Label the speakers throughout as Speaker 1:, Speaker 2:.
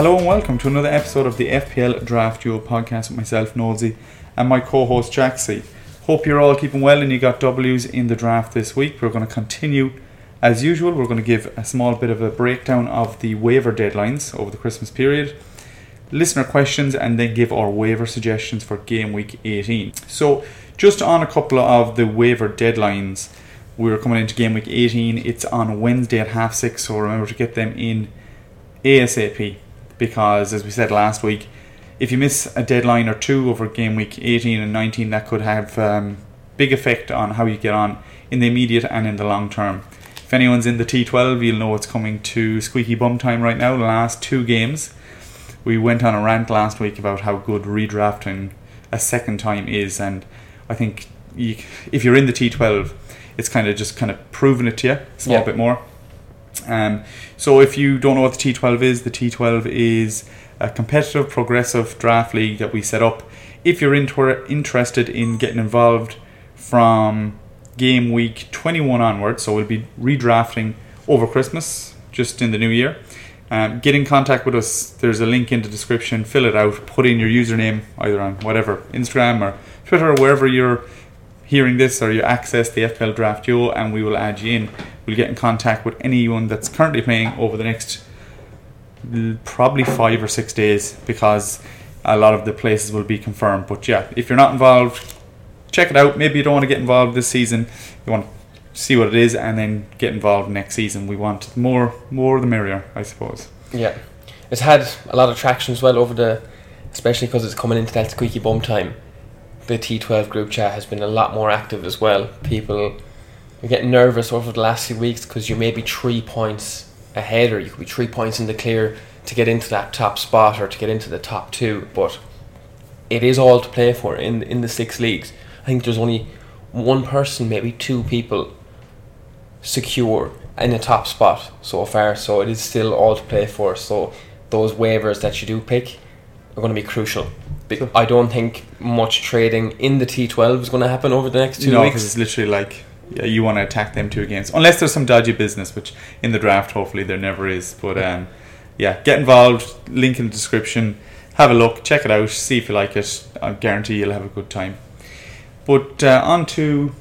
Speaker 1: Hello and welcome to another episode of the FPL Draft Duo podcast with myself, Nosey, and my co-host Jaxie. Hope you're all keeping well and you got W's in the draft this week. We're going to continue as usual. We're going to give a small bit of a breakdown of the waiver deadlines over the Christmas period, listener questions, and then give our waiver suggestions for game week 18. So, just on a couple of the waiver deadlines, we're coming into game week 18. It's on Wednesday at half six, so remember to get them in ASAP because, as we said last week, if you miss a deadline or two over game week 18 and 19, that could have um, big effect on how you get on in the immediate and in the long term. If anyone's in the T12, you'll know it's coming to squeaky bum time right now. The last two games, we went on a rant last week about how good redrafting a second time is, and I think you, if you're in the T12, it's kind of just kind of proving it to you a small
Speaker 2: Yeah.
Speaker 1: bit more. Um, so if you don't know what the T12 is, the T12 is a competitive progressive draft league that we set up. If you're inter- interested in getting involved from game week 21 onwards, so we'll be redrafting over Christmas, just in the new year. Um, get in contact with us. There's a link in the description. Fill it out. Put in your username either on whatever Instagram or Twitter or wherever you're hearing this or you access the FPL Draft Duo, and we will add you in. We'll get in contact with anyone that's currently playing over the next probably five or six days because a lot of the places will be confirmed. But yeah, if you're not involved, check it out. Maybe you don't want to get involved this season. You want to see what it is and then get involved next season. We want more, more the merrier, I suppose.
Speaker 2: Yeah, it's had a lot of traction as well over the, especially because it's coming into that squeaky bum time. The T12 group chat has been a lot more active as well. People are getting nervous over the last few weeks because you may be three points ahead, or you could be three points in the clear to get into that top spot or to get into the top two. But it is all to play for in in the six leagues. I think there's only one person, maybe two people, secure in the top spot so far. So it is still all to play for. So those waivers that you do pick are going to be crucial. I don't think much trading in the T12 is going to happen over the next two
Speaker 1: no, because
Speaker 2: weeks.
Speaker 1: it's literally like yeah, you want to attack them two games, unless there's some dodgy business, which in the draft hopefully there never is. But um, yeah, get involved. Link in the description. Have a look, check it out, see if you like it. I guarantee you'll have a good time. But uh, on to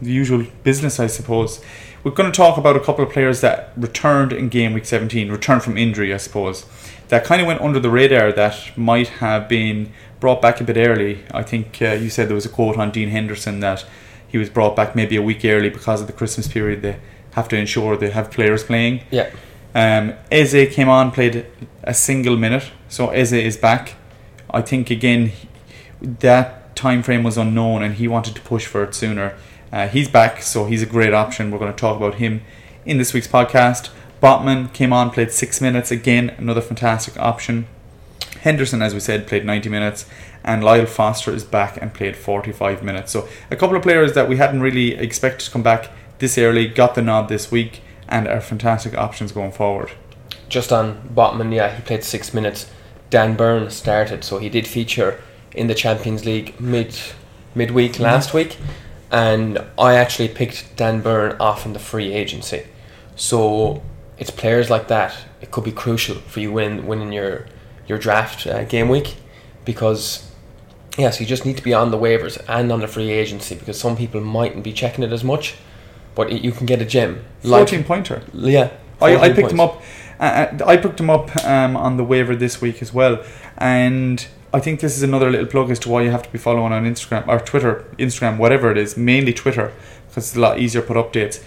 Speaker 1: the usual business, I suppose. We're going to talk about a couple of players that returned in game week 17, returned from injury, I suppose, that kind of went under the radar that might have been brought back a bit early. I think uh, you said there was a quote on Dean Henderson that he was brought back maybe a week early because of the Christmas period. They have to ensure they have players playing.
Speaker 2: Yeah,
Speaker 1: Um, Eze came on, played a single minute, so Eze is back. I think again that time frame was unknown, and he wanted to push for it sooner. Uh, he's back, so he's a great option. We're going to talk about him in this week's podcast. Botman came on, played six minutes again, another fantastic option. Henderson, as we said, played 90 minutes, and Lyle Foster is back and played 45 minutes. So a couple of players that we hadn't really expected to come back this early got the nod this week and are fantastic options going forward.
Speaker 2: just on Botman, yeah, he played six minutes. Dan Burn started, so he did feature in the Champions League mid midweek mm-hmm. last week, and I actually picked Dan Burn off in the free agency. So it's players like that. It could be crucial for you win winning your your draft uh, game week because yes, you just need to be on the waivers and on the free agency because some people mightn't be checking it as much, but it, you can get a gem.
Speaker 1: 14 pointer.
Speaker 2: yeah,
Speaker 1: I, I
Speaker 2: 14
Speaker 1: picked him up. Uh, uh, I picked him up um, on the waiver this week as well, and I think this is another little plug as to why you have to be following on Instagram or Twitter, Instagram, whatever it is. Mainly Twitter because it's a lot easier to put updates.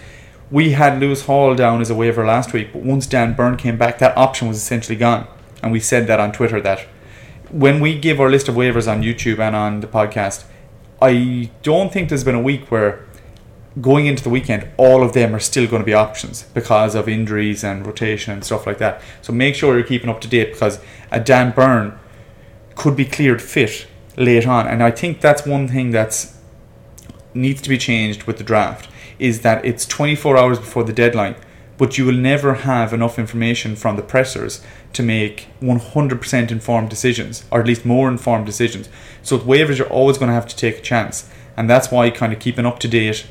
Speaker 1: We had Lewis Hall down as a waiver last week, but once Dan Burn came back, that option was essentially gone, and we said that on Twitter that when we give our list of waivers on YouTube and on the podcast, I don't think there's been a week where going into the weekend, all of them are still going to be options because of injuries and rotation and stuff like that. So make sure you're keeping up to date because a Dan Burn could be cleared fit late on, and I think that's one thing that's needs to be changed with the draft is that it's 24 hours before the deadline, but you will never have enough information from the pressers to make 100% informed decisions, or at least more informed decisions. So with waivers, you're always going to have to take a chance, and that's why kind of keeping up to date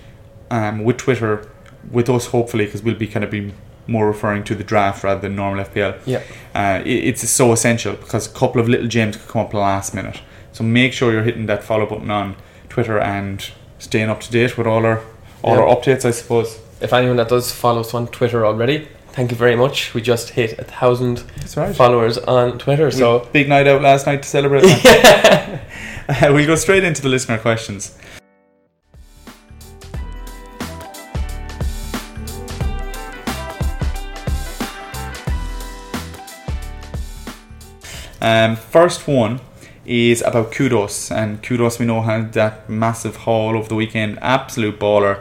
Speaker 1: um, with Twitter, with us hopefully, because we'll be kind of being more referring to the draft rather than normal FPL.
Speaker 2: Yeah.
Speaker 1: Uh, it, it's so essential because a couple of little gems could come up last minute. So make sure you're hitting that follow button on Twitter and staying up to date with all our all
Speaker 2: Yeah.
Speaker 1: our updates, I suppose.
Speaker 2: If anyone that does follow us on Twitter already, thank you very much. We just hit a thousand
Speaker 1: right.
Speaker 2: followers on Twitter, so
Speaker 1: big night out last night to celebrate. that. Uh, we'll go straight into the listener questions. Um, first one is about Kudus, and Kudus we know had that massive haul over the weekend, absolute baller,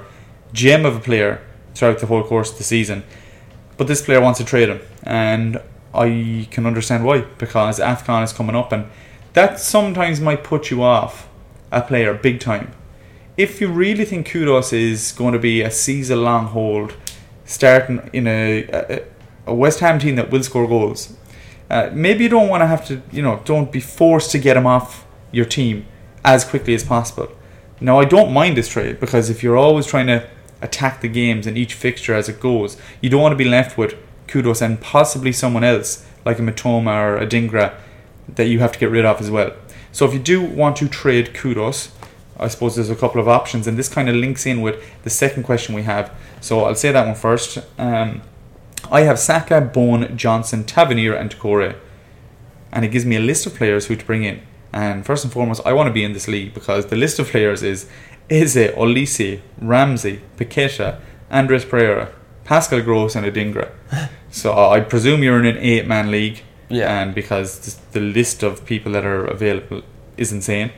Speaker 1: gem of a player throughout the whole course of the season. But this player wants to trade him, and I can understand why because Afcon is coming up, and that sometimes might put you off a player big time. If you really think Kudus is going to be a season long hold, starting in a, a, a West Ham team that will score goals, uh, maybe you don't want to have to, you know, don't be forced to get him off your team as quickly as possible. Now, I don't mind this trade because if you're always trying to attack the games and each fixture as it goes, you don't want to be left with Kudus and possibly someone else like a Matoma or a Dingra that you have to get rid of as well. So if you do want to trade Kudus, I suppose there's a couple of options, and this kind of links in with the second question we have. So I'll say that one first. Um, I have Saka, Bowen, Johnson, Tavernier, and Doucouré. And it gives me a list of players who to bring in. And first and foremost, I want to be in this league because the list of players is Eze, Olise, Ramsey, Paqueta, Andreas Pereira, Pascal Gross, and Adingra. so I presume you're in an eight man league.
Speaker 2: Yeah.
Speaker 1: And because the list of people that are available is insane.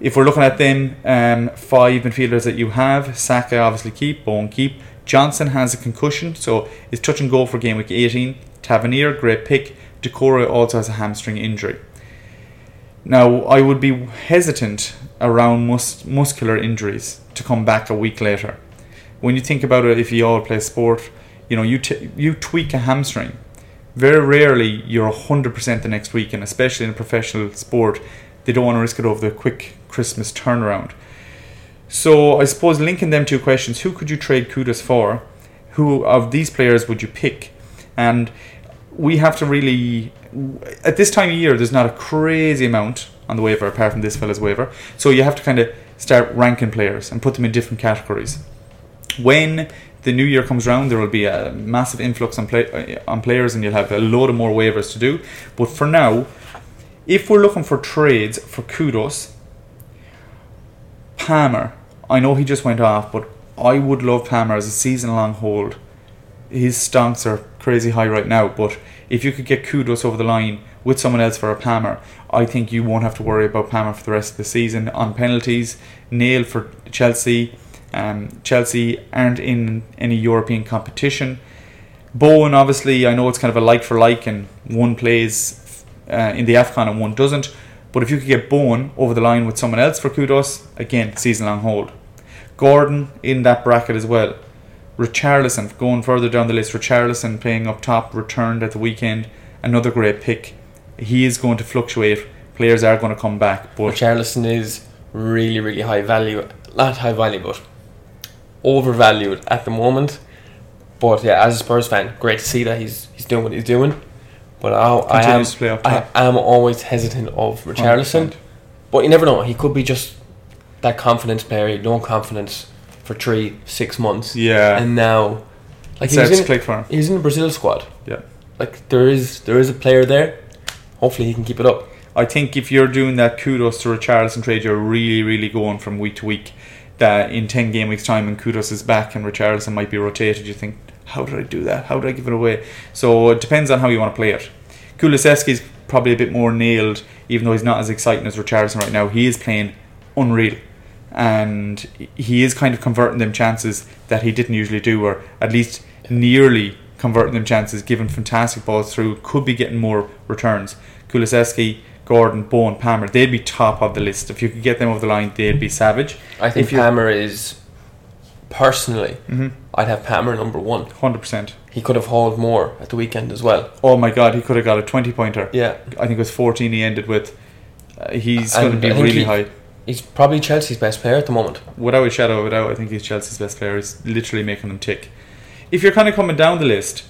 Speaker 1: If we're looking at them, um, five midfielders that you have, Saka obviously keep, Bowen keep. Johnson has a concussion, so is touch and go for game week 18. Tavernier, great pick. Doucouré also has a hamstring injury. Now, I would be hesitant around mus- muscular injuries to come back a week later. When you think about it, if you all play sport, you know, you, t- you tweak a hamstring. Very rarely you're 100% the next week, and especially in a professional sport, they don't want to risk it over the quick Christmas turnaround. So I suppose linking them two questions: Who could you trade Kudus for? Who of these players would you pick? And we have to really, at this time of year, there's not a crazy amount on the waiver apart from this fella's waiver. So you have to kind of start ranking players and put them in different categories. When the new year comes around, there will be a massive influx on play, uh, on players, and you'll have a load of more waivers to do. But for now, if we're looking for trades for Kudus, Palmer, I know he just went off, but I would love Palmer as a season long hold. His stonks are crazy high right now, but if you could get Kudus over the line with someone else for a Palmer, I think you won't have to worry about Palmer for the rest of the season. On penalties, nail for Chelsea. Um, Chelsea aren't in any European competition. Bowen, obviously, I know it's kind of a like for like, and one plays uh, in the AFCON and one doesn't. But if you could get Bowen over the line with someone else for Kudus, again, season long hold. Gordon in that bracket as well. Richarlison, going further down the list, Richarlison playing up top, returned at the weekend. Another great pick. He is going to fluctuate. Players are going to come back, but
Speaker 2: Charleston is really, really high value. Not high value, but overvalued at the moment. But yeah, as a Spurs fan, great to see that he's he's doing what he's doing. But I, I am
Speaker 1: to play up
Speaker 2: I am always hesitant of Richarlison.
Speaker 1: 100%.
Speaker 2: But you never know. He could be just that confidence player, no confidence for three, six months,
Speaker 1: Yeah,
Speaker 2: and now like
Speaker 1: it
Speaker 2: he was in,
Speaker 1: click for him.
Speaker 2: he was in the Brazil squad.
Speaker 1: Yeah.
Speaker 2: Like there is there is a player there. Hopefully he can keep it up.
Speaker 1: I think if you're doing that Kudus to Richarlison trade, you're really, really going from week to week. That in 10 game weeks' time, and Kudus is back and Richarlison might be rotated, you think, how did I do that? How did I give it away? So it depends on how you want to play it. Kulusevski's probably a bit more nailed, even though he's not as exciting as Richarlison right now. He is playing unreal. And he is kind of converting them chances that he didn't usually do, or at least nearly converting them chances, given fantastic balls through, could be getting more returns. Kulusevski, Gordon, Bowen, Palmer, they'd be top of the list. If you could get them over the line, they'd be savage.
Speaker 2: I think
Speaker 1: If
Speaker 2: Palmer is personally.
Speaker 1: Mm-hmm.
Speaker 2: I'd have Palmer number one.
Speaker 1: 100%.
Speaker 2: He could have hauled more at the weekend as well.
Speaker 1: Oh my god, he could have got a 20 pointer.
Speaker 2: Yeah,
Speaker 1: I think it was 14 he ended with. Uh, he's
Speaker 2: And
Speaker 1: going to be really
Speaker 2: he-
Speaker 1: high.
Speaker 2: He's probably Chelsea's best player at the moment.
Speaker 1: Without a shadow of a doubt, I think he's Chelsea's best player. He's literally making them tick. if you're kind of coming down the list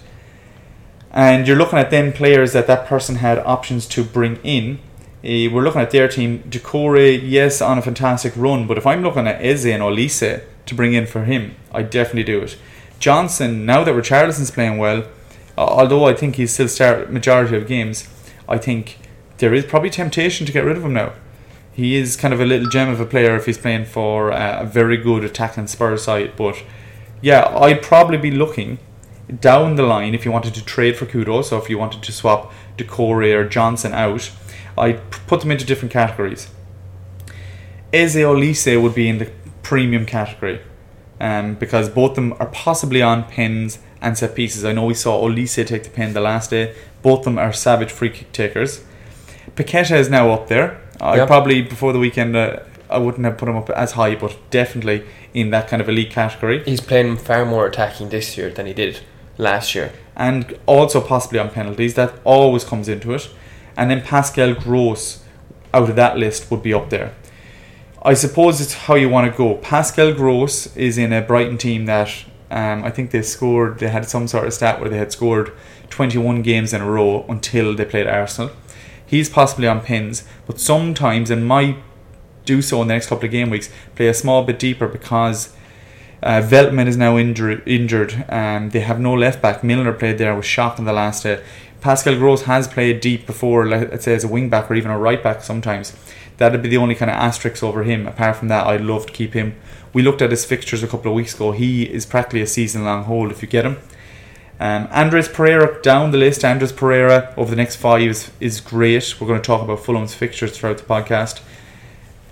Speaker 1: and you're looking at then players that that person had options to bring in, uh, we're looking at their team. Doucouré, yes, on a fantastic run, but if I'm looking at Eze and Olise to bring in for him, I definitely do it. Johnson, now that Richarlison's playing well, although I think he's still start majority of games, I think there is probably temptation to get rid of him now. He is kind of a little gem of a player if he's playing for a very good attacking Spurs side. But yeah, I'd probably be looking down the line if you wanted to trade for Kudus, so if you wanted to swap Doucouré or Johnson out, I'd put them into different categories. Eze Olise would be in the premium category um, because both of them are possibly on pins and set pieces. I know we saw Olise take the pin the last day. Both of them are savage free kick takers. Paqueta is now up there. I
Speaker 2: Yep.
Speaker 1: probably before the weekend uh, I wouldn't have put him up as high, but definitely in that kind of elite category.
Speaker 2: He's playing far more attacking this year than he did last year.
Speaker 1: and also possibly on penalties. That always comes into it. And then Pascal Gross out of that list would be up there. I suppose it's how you want to go. Pascal Gross is in a Brighton team that um, I think they scored, they had some sort of stat where they had scored 21 games in a row until they played Arsenal. He's possibly on pins, but sometimes, and might do so in the next couple of game weeks, play a small bit deeper because uh, Veltman is now injured. Um, they have no left back. Milner played there. Was shocked in the last day. Pascal Gross has played deep before, let- let's say as a wing back or even a right back sometimes. That'd be the only kind of asterisk over him. Apart from that, I'd love to keep him. We looked at his fixtures a couple of weeks ago. He is practically a season long hold if you get him. Um, Andreas Pereira down the list. Andreas Pereira over the next five is, is great. We're going to talk about Fulham's fixtures throughout the podcast.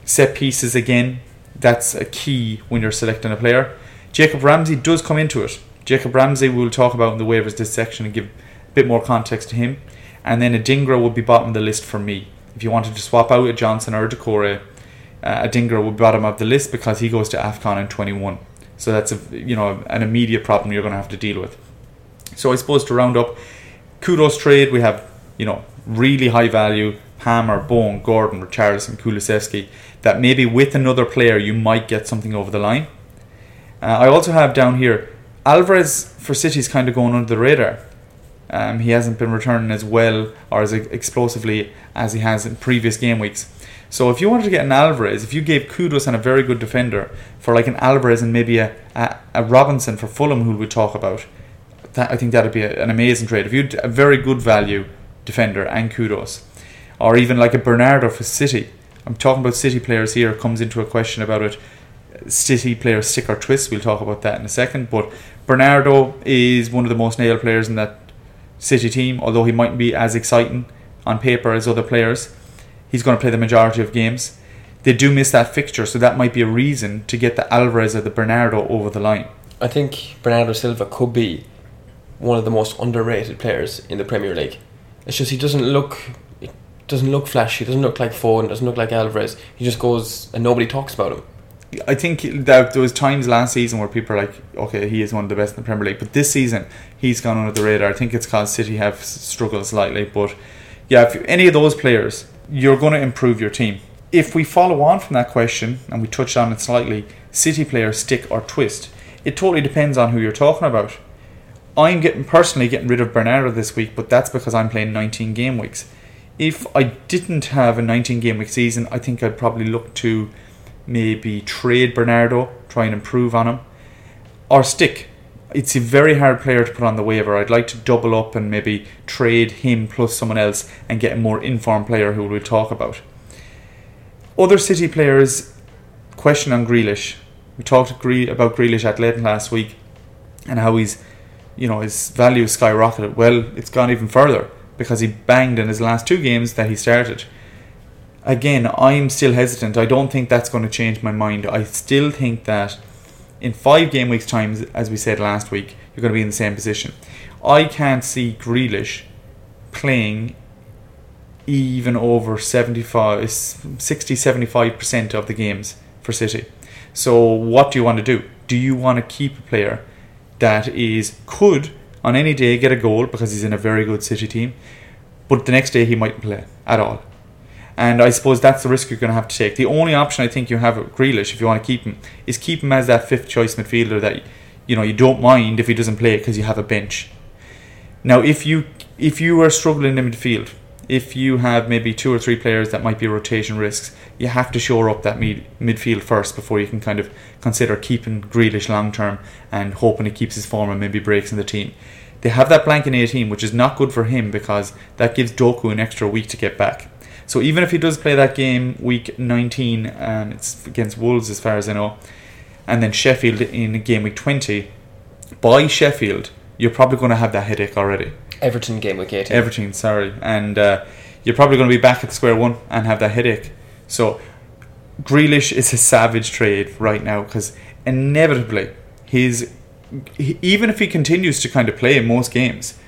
Speaker 1: Set pieces again, that's a key when you're selecting a player. Jacob Ramsey does come into it. Jacob Ramsey we'll talk about in the waivers this section and give a bit more context to him. And then Adingra would be bottom of the list for me. If you wanted to swap out a Johnson or a Doucouré, uh, Adingra would be bottom of the list because he goes to AFCON in 21. So that's a you know an immediate problem you're going to have to deal with. So I suppose to round up, Kudus trade we have you know really high value Palmer, Bowen, Gordon, Richarlison, Kulusevski. That maybe with another player you might get something over the line. Uh, I also have down here Alvarez for City's kind of going under the radar. Um, he hasn't been returning as well or as explosively as he has in previous game weeks. So if you wanted to get an Alvarez, if you gave Kudus and a very good defender for like an Alvarez and maybe a, a, a Robinson for Fulham, who we'd talk about, that I think that'd be a, an amazing trade. If you had a very good value defender and Kudus, or even like a Bernardo for City. I'm talking about City players here. Comes into a question about it. City players stick or twist. We'll talk about that in a second. But Bernardo is one of the most nailed players in that City team. Although he mightn't be as exciting on paper as other players, he's going to play the majority of games. They do miss that fixture, so that might be a reason to get the Alvarez or the Bernardo over the line.
Speaker 2: I think Bernardo Silva could be one of the most underrated players in the Premier League. It's just he doesn't look it doesn't look flashy, doesn't look like Foden, doesn't look like Alvarez. He just goes and nobody talks about him.
Speaker 1: I think that there was times last season where people are like, okay, he is one of the best in the Premier League, but this season he's gone under the radar. I think it's because City have struggled slightly, but yeah, if any of those players, you're going to improve your team. If we follow on from that question and we touched on it slightly, City players stick or twist. It totally depends on who you're talking about. I'm getting personally getting rid of Bernardo this week, but that's because I'm playing 19 game weeks. If I didn't have a 19 game week season, I think I'd probably look to maybe trade Bernardo, try and improve on him, or stick. It's a very hard player to put on the waiver. I'd like to double up and maybe trade him plus someone else and get a more informed player who we'll talk about. Other City players, question on Grealish. We talked about Grealish at Leighton last week and how he's, you know, his value skyrocketed. Well, it's gone even further because he banged in his last two games that he started again, I'm still hesitant. I don't think that's going to change my mind. I still think that in five game weeks' time, as we said last week, you're going to be in the same position. I can't see Grealish playing even over 75, 60, 75% of the games for City. So, what do you want to do? Do you want to keep a player that is could on any day get a goal because he's in a very good City team, but the next day he mightn't play at all? And I suppose that's the risk you're going to have to take. The only option I think you have at Grealish, if you want to keep him, is keep him as that fifth choice midfielder that you know you don't mind if he doesn't play because you have a bench. Now, if you if you are struggling in midfield, if you have maybe two or three players that might be rotation risks, you have to shore up that mid- midfield first before you can kind of consider keeping Grealish long term and hoping he keeps his form and maybe breaks in the team. They have that blank in 18, which is not good for him because that gives Doku an extra week to get back. So even if he does play that game week 19, and it's against Wolves as far as I know, and then Sheffield in game week 20, by Sheffield, you're probably going to have that headache already.
Speaker 2: Everton game week 18.
Speaker 1: Everton, sorry, and uh, you're probably going to be back at square one and have that headache. So, Grealish is a savage trade right now because inevitably he's he, even if he continues to kind of play in most games,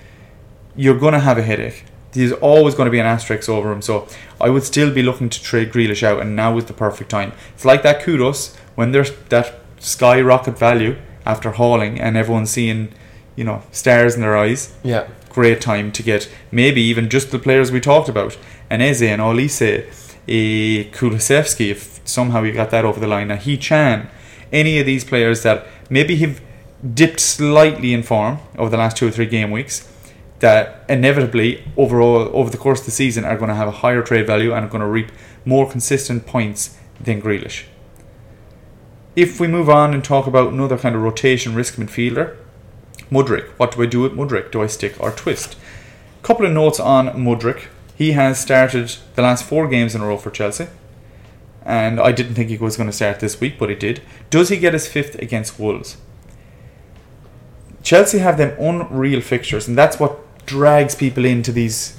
Speaker 1: you're going to have a headache. There's always going to be an asterisk over him. So I would still be looking to trade Grealish out, and now is the perfect time. It's like that Kudus when there's that skyrocket value after hauling, and everyone's seeing, you know, stars in their eyes.
Speaker 2: yeah.
Speaker 1: Great time to get maybe even just the players we talked about, and Eze and Olise, a eh, Kulusevski, if somehow you got that over the line. Now he Chan, any of these players that maybe have dipped slightly in form over the last two or three game weeks, that inevitably overall over the course of the season are going to have a higher trade value and are going to reap more consistent points than Grealish. If we move on and talk about another kind of rotation risk midfielder, Mudryk. What do I do with Mudryk? Do I stick or twist? Couple of notes on Mudryk. He has started the last four games in a row for Chelsea. And I didn't think he was going to start this week, but he did. Does he get his fifth against Wolves? Chelsea have them unreal fixtures, and that's what drags people into these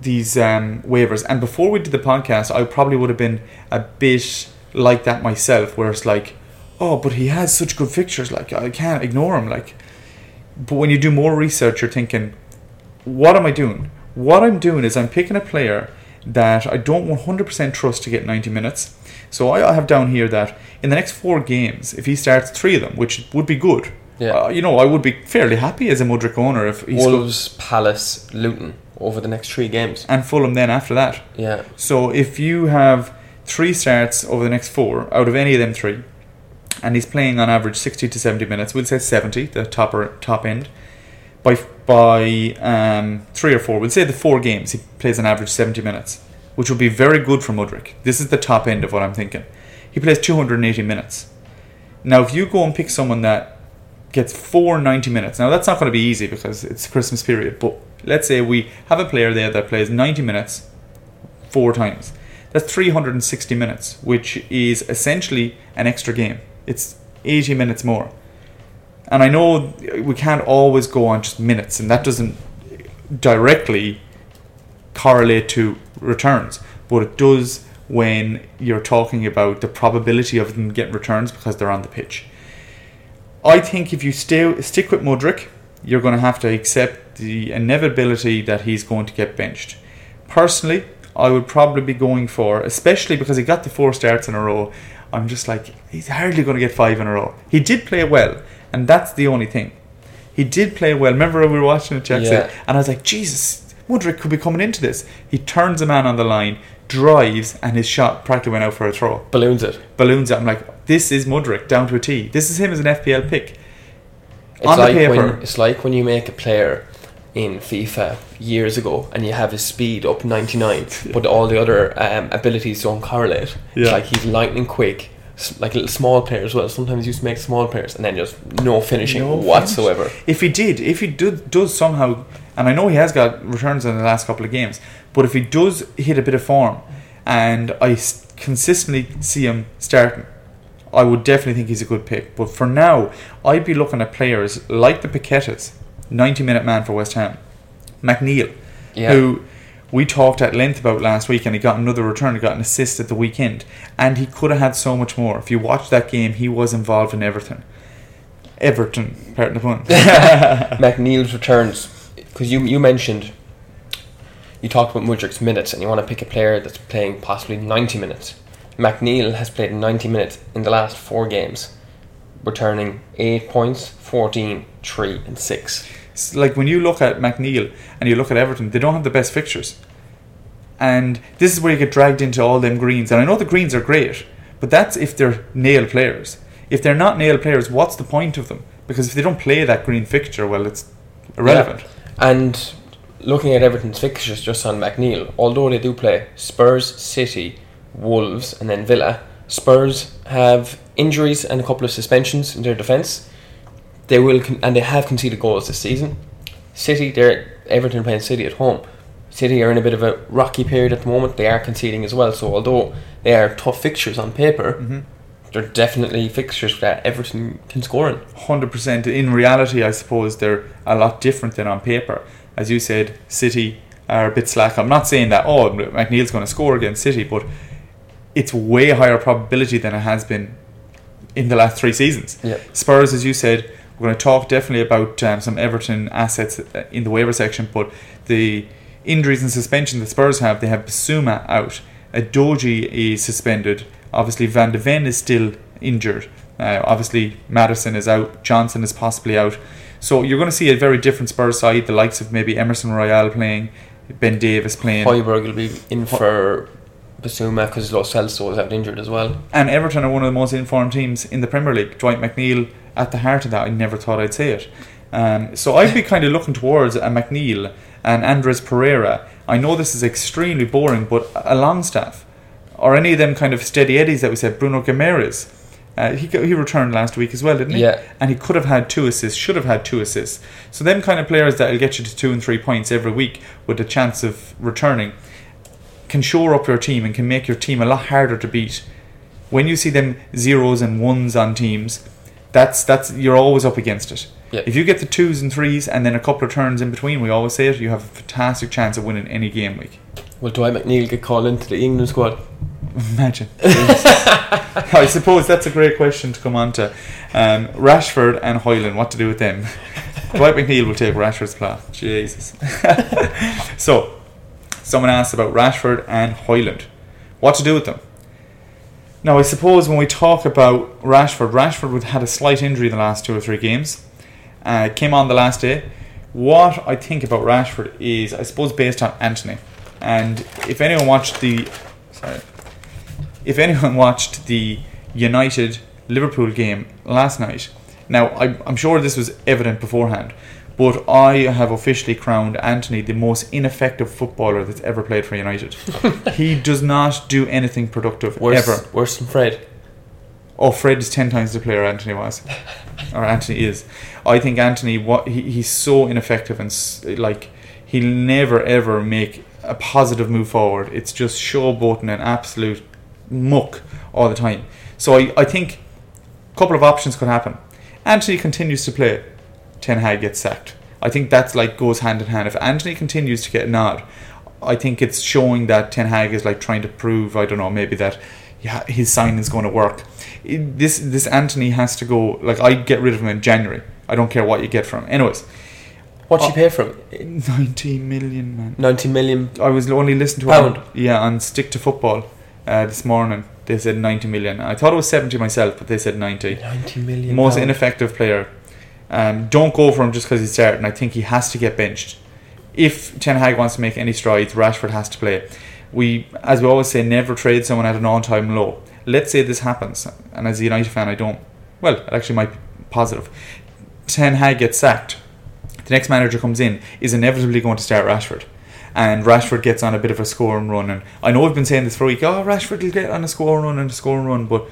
Speaker 1: these um, waivers. And before we did the podcast, I probably would have been a bit like that myself, where it's like, oh, but he has such good fixtures, like I can't ignore him. Like, but when you do more research, you're thinking, what am I doing? What I'm doing is I'm picking a player that I don't 100% trust to get 90 minutes. So I have down here that in the next four games, if he starts three of them, which would be good,
Speaker 2: Yeah.
Speaker 1: uh, you know, I would be fairly happy as a Mudryk owner if he's
Speaker 2: Wolves, Palace, Luton over the next three games.
Speaker 1: and Fulham then after that.
Speaker 2: Yeah.
Speaker 1: So if you have three starts over the next four out of any of them three, and he's playing on average sixty to seventy minutes, we'll say seventy, the top or top end. By by um, three or four, we'll say the four games he plays on average seventy minutes, which would be very good for Mudryk. This is the top end of what I'm thinking. He plays two hundred and eighty minutes. Now, if you go and pick someone that gets four 90 minutes, now that's not going to be easy because it's Christmas period, but let's say we have a player there that plays 90 minutes four times. That's 360 minutes, which is essentially an extra game. It's 80 minutes more. And I know we can't always go on just minutes, and that doesn't directly correlate to returns, but it does when you're talking about the probability of them getting returns because they're on the pitch. I think if you stay stick with Mudryk, you're going to have to accept the inevitability that he's going to get benched. Personally, I would probably be going for, especially because he got the four starts in a row. I'm just like he's hardly going to get five in a row. He did play well, and that's the only thing. He did play well. Remember when we were watching it, Chelsea,
Speaker 2: Yeah.
Speaker 1: and I was like, Jesus, Mudryk could be coming into this. He turns a man on the line, drives, and his shot practically went out for a throw
Speaker 2: Balloons it.
Speaker 1: balloons it. I'm like, this is Mudryk down to a T. This is him as an FPL pick.
Speaker 2: It's
Speaker 1: On
Speaker 2: like
Speaker 1: paper.
Speaker 2: when it's like when you make a player in FIFA years ago and you have his speed up 99 but all the other um, abilities don't correlate.
Speaker 1: Yeah.
Speaker 2: It's like he's lightning quick, like little small players. Well, sometimes you used to make small players and then just no finishing
Speaker 1: No
Speaker 2: whatsoever.
Speaker 1: If he did, if he do, does somehow, and I know he has got returns in the last couple of games, but if he does hit a bit of form, and I s- consistently see him starting, I would definitely think he's a good pick. But for now, I'd be looking at players like the Paquetas, 90 minute man for West Ham, McNeil,
Speaker 2: Yeah.
Speaker 1: who we talked at length about last week, and he got another return, he got an assist at the weekend, and he could have had so much more. If you watch that game, he was involved in everything. Everton. Pardon the pun.
Speaker 2: McNeil's returns because you you mentioned you talked about Mudryk's minutes and you want to pick a player that's playing possibly 90 minutes. McNeil has played 90 minutes in the last four games, returning 8 points, 14, 3, and 6.
Speaker 1: It's like when you look at McNeil and you look at Everton, they don't have the best fixtures. And this is where you get dragged into all them greens. And I know the greens are great, but that's if they're nail players. If they're not nail players, what's the point of them? because if they don't play that green fixture, well, it's irrelevant.
Speaker 2: And looking at Everton's fixtures just on McNeil, although they do play Spurs, City, Wolves, and then Villa, Spurs have injuries and a couple of suspensions in their defence. They will con- and they have conceded goals this season. City, they're Everton playing City at home. City are in a bit of a rocky period at the moment. They are conceding as well. So although they are tough fixtures on paper,
Speaker 1: Mm-hmm.
Speaker 2: they're definitely fixtures that Everton can score in.
Speaker 1: Hundred percent. In reality, I suppose they're a lot different than on paper. As you said, City are a bit slack. I'm not saying that oh McNeil's going to score against City, but it's way higher probability than it has been in the last three seasons.
Speaker 2: Yeah.
Speaker 1: Spurs, as you said, we're going to talk definitely about um, some Everton assets uh, in the waiver section, but the injuries and suspension that Spurs have, they have Bissouma out, Udogie is suspended, obviously Van de Ven is still injured, uh, obviously Maddison is out, Johnson is possibly out. So you're going to see a very different Spurs side, the likes of maybe Emerson Royal playing, Ben Davies playing.
Speaker 2: Højbjerg will be in for Bissouma because Lo Celso is out injured as well.
Speaker 1: And Everton are one of the most informed teams in the Premier League. Dwight McNeil at the heart of that. I never thought I'd say it. Um, so I'd be kind of looking towards a McNeil and Andreas Pereira. I know this is extremely boring, but a Longstaff or any of them kind of steady eddies that we said, Bruno Guimarães. Uh, he he returned last week as well, didn't he?
Speaker 2: Yeah.
Speaker 1: And he could have had two assists, should have had two assists. So them kind of players that will get you to two and three points every week with a chance of returning can shore up your team and can make your team a lot harder to beat. When you see them zeros and ones on teams, that's that's you're always up against it.
Speaker 2: Yeah.
Speaker 1: If you get the twos and threes and then a couple of turns in between, we always say it, you have a fantastic chance of winning any game week.
Speaker 2: Will Dwight McNeil get called into the England squad?
Speaker 1: Imagine. I suppose that's a great question to come on to. Um, Rashford and Højlund, what to do with them? Dwight McNeil will take Rashford's place. Jesus. so, someone asked about Rashford and Højlund. What to do with them? Now, I suppose when we talk about Rashford, Rashford had a slight injury in the last two or three games. Uh, came on the last day. What I think about Rashford is, I suppose, based on Antony. And if anyone watched the, sorry, if anyone watched the United Liverpool game last night, now I, I'm sure this was evident beforehand, but I have officially crowned Antony the most ineffective footballer that's ever played for United. he does not do anything productive
Speaker 2: Worse,
Speaker 1: ever.
Speaker 2: worse than Fred.
Speaker 1: Oh, Fred is ten times the player Antony was, or Antony is. I think Antony, what he, he's so ineffective and like he'll never ever make a positive move forward. It's just showboating and absolute muck all the time. So I, I think a couple of options could happen. Antony continues to play, Ten Hag gets sacked. I think that's like goes hand in hand. If Antony continues to get a nod, I think it's showing that Ten Hag is like trying to prove I don't know maybe that yeah, his sign is going to work. It- This this Antony has to go. Like I get rid of him in January. I don't care what you get from him. Anyways,
Speaker 2: What'd
Speaker 1: Oh.
Speaker 2: you pay for him?
Speaker 1: ninety million man.
Speaker 2: 90 million.
Speaker 1: I was only listening to
Speaker 2: Pound.
Speaker 1: it. Yeah, on Stick to Football uh, this morning. They said ninety million. I thought it was seventy myself, but they said ninety.
Speaker 2: 90 million.
Speaker 1: Most
Speaker 2: pound.
Speaker 1: ineffective player. Um, don't go for him just because he's starting. I think he has to get benched. If Ten Hag wants to make any strides, Rashford has to play. We, as we always say, never trade someone at an all-time low. Let's say this happens, and as a United fan, I don't. Well, it actually might be positive. Ten Hag gets sacked. The next manager comes in is inevitably going to start Rashford, and Rashford gets on a bit of a scoring run. And I know I've been saying this for a week. Oh, Rashford will get on a scoring run and a scoring run, but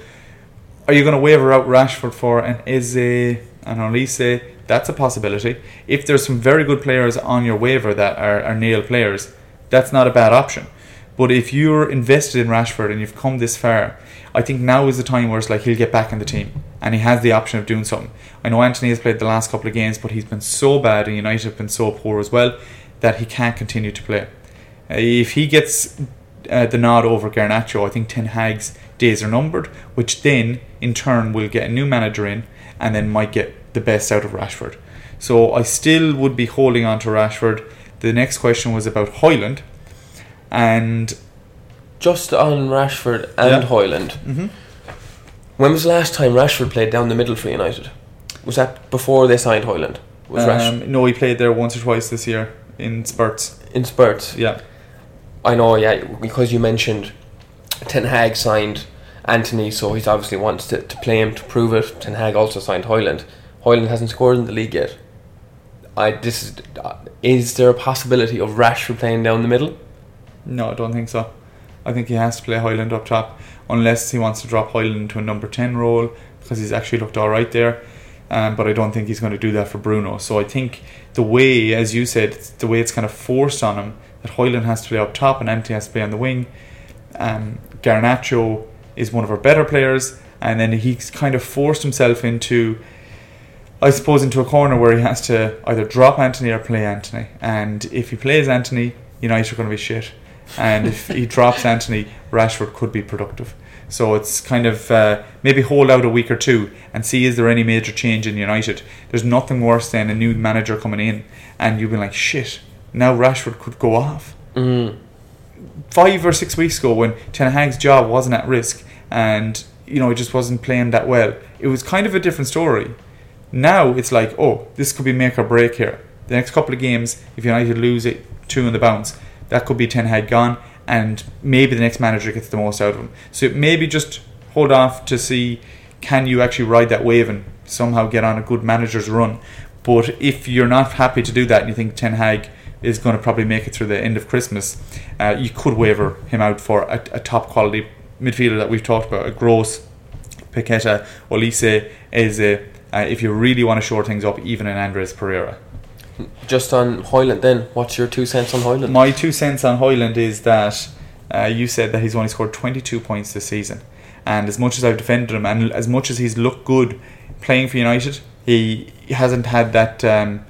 Speaker 1: are you going to waver out Rashford for an Eze and Olise? That's a possibility. If there's some very good players on your waiver that are, are nail players, that's not a bad option. But if you're invested in Rashford and you've come this far, I think now is the time where it's like he'll get back in the team and he has the option of doing something. I know Antony has played the last couple of games, but he's been so bad and United have been so poor as well that he can't continue to play. Uh, if he gets uh, the nod over Garnacho, I think Ten Hag's days are numbered, which then in turn will get a new manager in and then might get the best out of Rashford. So I still would be holding on to Rashford. The next question was about Højlund. And
Speaker 2: Just on Rashford and
Speaker 1: Yeah.
Speaker 2: Højlund.
Speaker 1: Mhm.
Speaker 2: When was the last time Rashford played down the middle for United? Was that before they signed Højlund? Was
Speaker 1: um, no, he played there once or twice this year in spurts.
Speaker 2: in spurts?
Speaker 1: Yeah.
Speaker 2: I know, yeah, because you mentioned Ten Hag signed Antony, so he's obviously wants to, to play him to prove it. Ten Hag also signed Højlund. Højlund hasn't scored in the league yet. I this is, uh, is there a possibility of Rashford playing down the middle?
Speaker 1: No, I don't think so. I think he has to play Højlund up top unless he wants to drop Højlund to a number 10 role because he's actually looked alright there. Um, but I don't think he's going to do that for Bruno. So I think the way, as you said, the way it's kind of forced on him that Højlund has to play up top and Empty has to play on the wing. Um, Garnacho is one of our better players, and then he's kind of forced himself into, I suppose, into a corner where he has to either drop Antony or play Antony. And if he plays Antony, United are going to be shit. And if he drops Antony, Rashford could be productive. So it's kind of uh, maybe hold out a week or two and see is there any major change in United. There's nothing worse than a new manager coming in and you've been like, shit, now Rashford could go off.
Speaker 2: Mm.
Speaker 1: Five or six weeks ago, when Ten Hag's job wasn't at risk and you know he just wasn't playing that well, it was kind of a different story. Now it's like, oh, this could be make or break here. The next couple of games, if United lose it two in the bounce, that could be Ten Hag gone and maybe the next manager gets the most out of him. So maybe just hold off to see can you actually ride that wave and somehow get on a good manager's run. But if you're not happy to do that and you think Ten Hag is going to probably make it through the end of Christmas, uh, you could waiver him out for a, a, top quality midfielder that we've talked about, a Gross, Paqueta, Olise, Eze, uh, if you really want to shore things up, even in Andreas Pereira.
Speaker 2: Just on Højlund, then, what's your two cents on Højlund?
Speaker 1: My two cents on Højlund is that uh, you said that he's only scored 22 points this season. And as much as I've defended him, and as much as he's looked good playing for United, he hasn't had that um,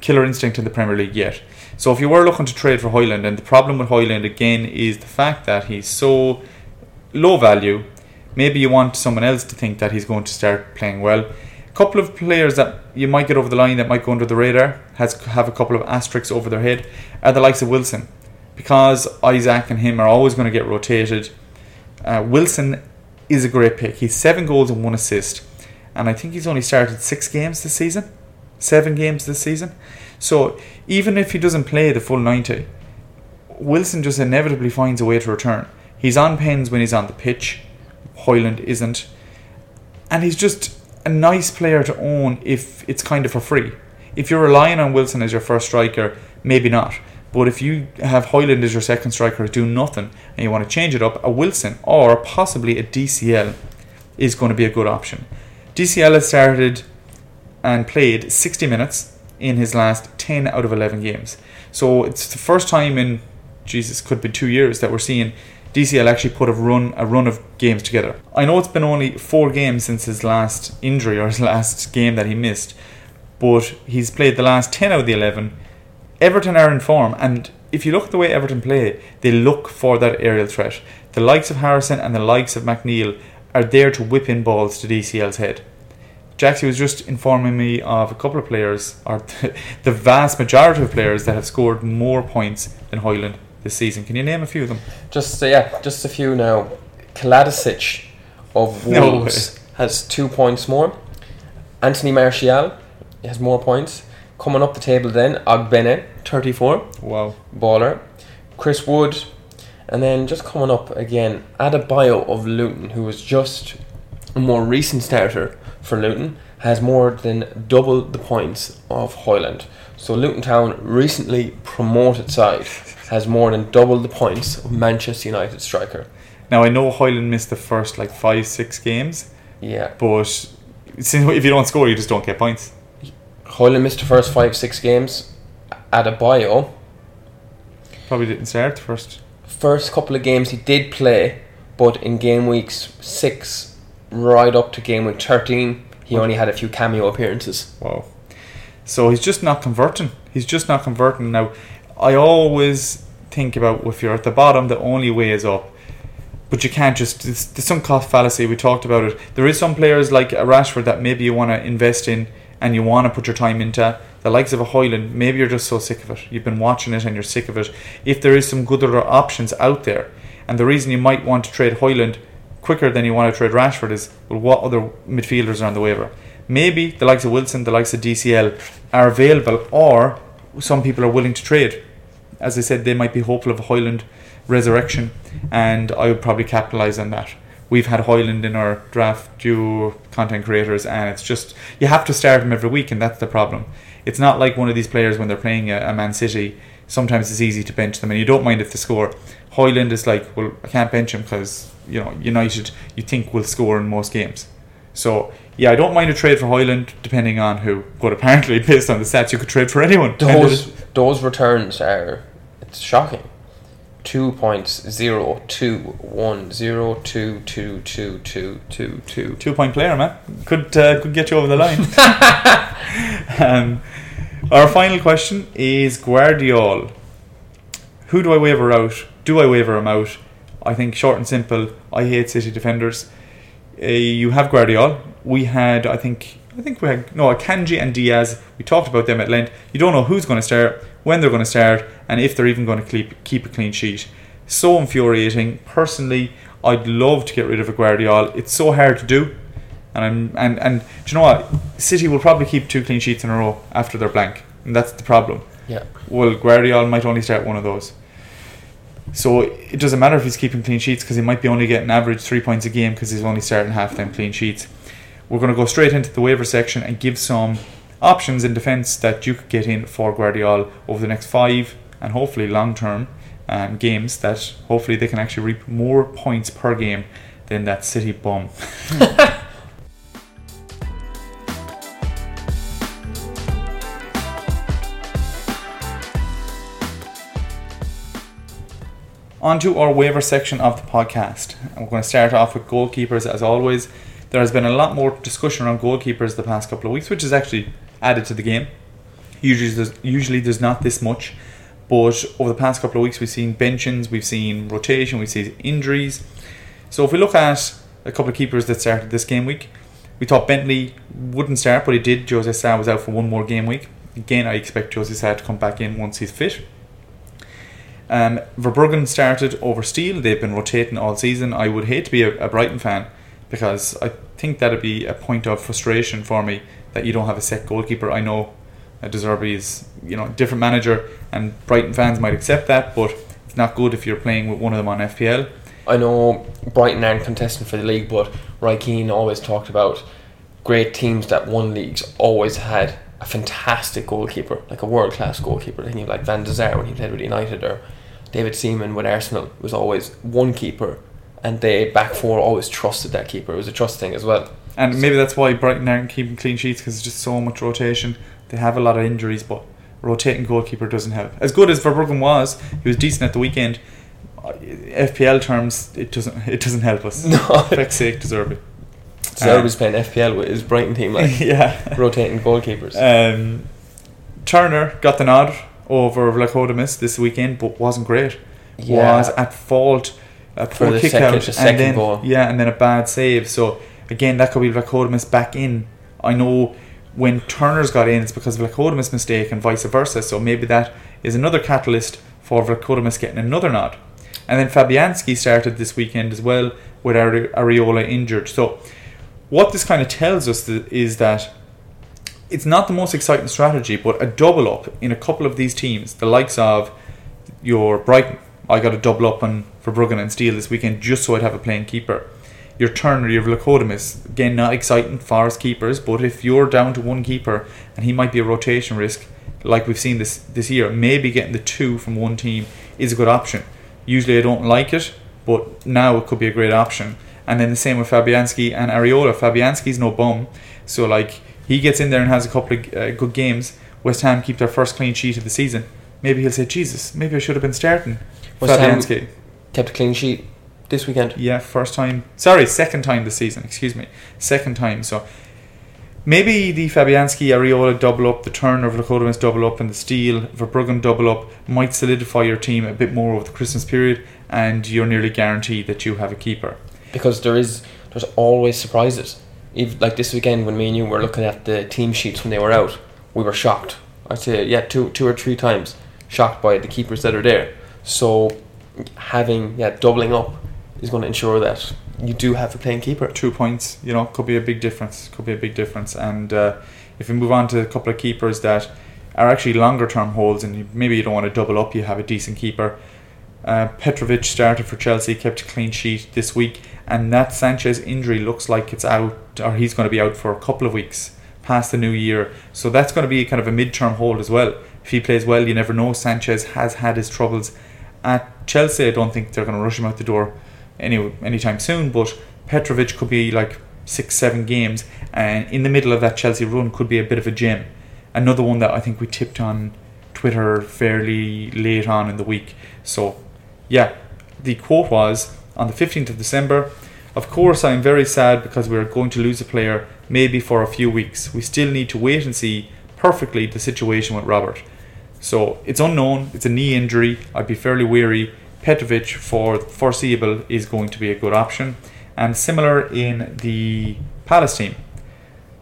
Speaker 1: killer instinct in the Premier League yet. So if you were looking to trade for Højlund, and the problem with Højlund again is the fact that he's so low value, maybe you want someone else to think that he's going to start playing well A couple of players that you might get over the line that might go under the radar has have a couple of asterisks over their head are the likes of Wilson because Isak and him are always going to get rotated. Uh, Wilson is a great pick. He's seven goals and one assist, and I think he's only started six games this season, seven games this season. So even if he doesn't play the full ninety, Wilson just inevitably finds a way to return. He's on pens when he's on the pitch. Højlund isn't, and he's just a nice player to own if it's kind of for free. If you're relying on Wilson as your first striker, maybe not. But if you have Højlund as your second striker do nothing and you want to change it up, a Wilson or possibly a DCL is going to be a good option. DCL has started and played 60 minutes in his last 10 out of 11 games. So it's the first time in Jesus could be 2 years that we're seeing DCL actually put a run a run of games together. I know it's been only four games since his last injury or his last game that he missed, but he's played the last ten out of the eleven. Everton are in form, and if you look at the way Everton play, they look for that aerial threat. The likes of Harrison and the likes of McNeil are there to whip in balls to DCL's head. Jaxie was just informing me of a couple of players, or the vast majority of players that have scored more points than Højlund this season. Can you name a few of them?
Speaker 2: Just uh, yeah, just a few now. Kalajdzic of Wolves no has two points more. Anthony Martial has more points. Coming up the table then, Ogbene, 34.
Speaker 1: Wow.
Speaker 2: Baller. Chris Wood. And then just coming up again, Adebayo of Luton, who was just a more recent starter for Luton, has more than double the points of Højlund. So Luton Town recently promoted side has more than double the points of Manchester United striker.
Speaker 1: Now I know Højlund missed the first like five, six games.
Speaker 2: Yeah.
Speaker 1: But if you don't score, you just don't get points.
Speaker 2: Højlund missed the first five, six games. At a bio.
Speaker 1: Probably didn't start the first.
Speaker 2: First couple of games he did play, but in game weeks six right up to game week thirteen, he only had a few cameo appearances.
Speaker 1: Wow. So he's just not converting. He's just not converting. Now I always think about if you're at the bottom, the only way is up. But you can't just. There's, there's some cost fallacy. We talked about it. There is some players like a Rashford that maybe you want to invest in and you want to put your time into. The likes of a Højlund, maybe you're just so sick of it. You've been watching it and you're sick of it. If there is some good other options out there, and the reason you might want to trade Højlund quicker than you want to trade Rashford is well, what other midfielders are on the waiver? Maybe the likes of Wilson, the likes of DCL are available, or some people are willing to trade. As I said, they might be hopeful of a Højlund resurrection, and I would probably capitalise on that. we've had Højlund in our draft due content creators, and it's just you have to start him every week, and that's the problem. It's not like one of these players when they're playing a, a Man City. Sometimes it's easy to bench them, and you don't mind if they score. Højlund is like, well, I can't bench him because you know United you think will score in most games. So yeah, I don't mind a trade for Højlund depending on who. But apparently, based on the stats, you could trade for anyone.
Speaker 2: Those those returns are it's shocking. Two points zero two one zero two two two two two two.
Speaker 1: Two point player, man. Could uh, could get you over the line. um, our final question is Gvardiol. Who do I waver out? Do I waver him out? I think short and simple. I hate City defenders. Uh, you have Gvardiol. We had, I think, I think we had no Kanji and Dias. We talked about them at length. You don't know who's going to start, when they're going to start, and if they're even going to keep keep a clean sheet. So infuriating. Personally, I'd love to get rid of a Gvardiol. It's so hard to do, and I'm and and do you know what? City will probably keep two clean sheets in a row after they're blank, and that's the problem.
Speaker 2: Yeah.
Speaker 1: Well, Gvardiol might only start one of those. So it doesn't matter if he's keeping clean sheets because he might be only getting average three points a game because he's only starting half time clean sheets. We're going to go straight into the waiver section and give some options in defence that you could get in for Guardiola over the next five and hopefully long term um, games that hopefully they can actually reap more points per game than that City bum. On to our waiver section of the podcast. And we're going to start off with goalkeepers as always. There has been a lot more discussion around goalkeepers the past couple of weeks, which is actually added to the game. Usually there's, usually there's not this much, but over the past couple of weeks we've seen benchings, we've seen rotation, we've seen injuries. So if we look at a couple of keepers that started this game week, we thought Bentley wouldn't start, but he did. Jose Sa was out for one more game week. Again, I expect Jose Sa to come back in once he's fit. Um, Verbruggen started over Steele. They've been rotating all season. I would hate to be a, a, Brighton fan because I think that'd be a point of frustration for me that you don't have a set goalkeeper. I know uh, De is you know different manager, and Brighton fans might accept that, but it's not good if you're playing with one of them on FPL.
Speaker 2: I know Brighton aren't contesting for the league, but Roy Keane always talked about great teams that won leagues always had a fantastic goalkeeper, like a world class goalkeeper. Like Van der when he played with United or David Seaman with Arsenal was always one keeper, and they back four always trusted that keeper. It was a trust thing as well.
Speaker 1: And so maybe that's why Brighton aren't keeping clean sheets because it's just so much rotation. They have a lot of injuries, but rotating goalkeeper doesn't help. As good as Verbruggen was, he was decent at the weekend. FPL terms, it doesn't it doesn't help us.
Speaker 2: No,
Speaker 1: for sake, De Zerbi.
Speaker 2: Zerbi's um, playing FPL with his Brighton team, like
Speaker 1: yeah,
Speaker 2: rotating goalkeepers.
Speaker 1: Um, Turner got the nod over Vlachodimos this weekend, but wasn't great. Yeah. Was at fault
Speaker 2: for the kick second, out,
Speaker 1: and then
Speaker 2: goal.
Speaker 1: yeah, and then a bad save. So again, that could be Vlachodimos back in. I know when Turner's got in, it's because of Vlachodimos' mistake and vice versa. So maybe that is another catalyst for Vlachodimos getting another nod. And then Fabianski started this weekend as well with Areola injured. So what this kind of tells us is that it's not the most exciting strategy, but a double up in a couple of these teams, the likes of your Brighton. I got a double up on Verbruggen and Steele this weekend just so I'd have a playing keeper. Your Turner, your Vlachodimos, again, not exciting for us keepers, but if you're down to one keeper and he might be a rotation risk, like we've seen this this year, maybe getting the two from one team is a good option. Usually I don't like it, but now it could be a great option. And then the same with Fabianski and Areola. Fabianski's no bum, so like he gets in there and has a couple of uh, good games. West Ham keep their first clean sheet of the season. Maybe he'll say, "Jesus, maybe I should have been starting."
Speaker 2: West Fabianski Ham kept a clean sheet this weekend.
Speaker 1: Yeah, first time. Sorry, second time this season. Excuse me, second time. So maybe the Fabianski Areola double up, the Turner of Vlachodimos double up, and the Steele Verbruggen double up might solidify your team a bit more over the Christmas period, and you're nearly guaranteed that you have a keeper.
Speaker 2: Because there is, there's always surprises like this weekend when me and you were looking at the team sheets when they were out, we were shocked. I'd say yeah, two two or three times shocked by the keepers that are there. So having yeah doubling up is going to ensure that you do have a playing keeper.
Speaker 1: Two points, you know, could be a big difference. Could be a big difference. And uh, if we move on to a couple of keepers that are actually longer term holds, and maybe you don't want to double up, you have a decent keeper. Uh, Petrovic started for Chelsea, kept a clean sheet this week, and that Sanchez injury looks like it's out, or he's going to be out for a couple of weeks past the new year. So that's going to be kind of a mid-term hold as well. If he plays well, you never know. Sanchez has had his troubles at Chelsea. I don't think they're going to rush him out the door any anytime soon. But Petrovic could be like six, seven games, and in the middle of that Chelsea run could be a bit of a gem. Another one that I think we tipped on Twitter fairly late on in the week. So, yeah, the quote was on the 15th of December. Of course, I am very sad because we are going to lose a player, maybe for a few weeks. We still need to wait and see perfectly the situation with Robert. So it's unknown. It's a knee injury. I'd be fairly weary. Petrovic for foreseeable is going to be a good option. And similar in the Palace team.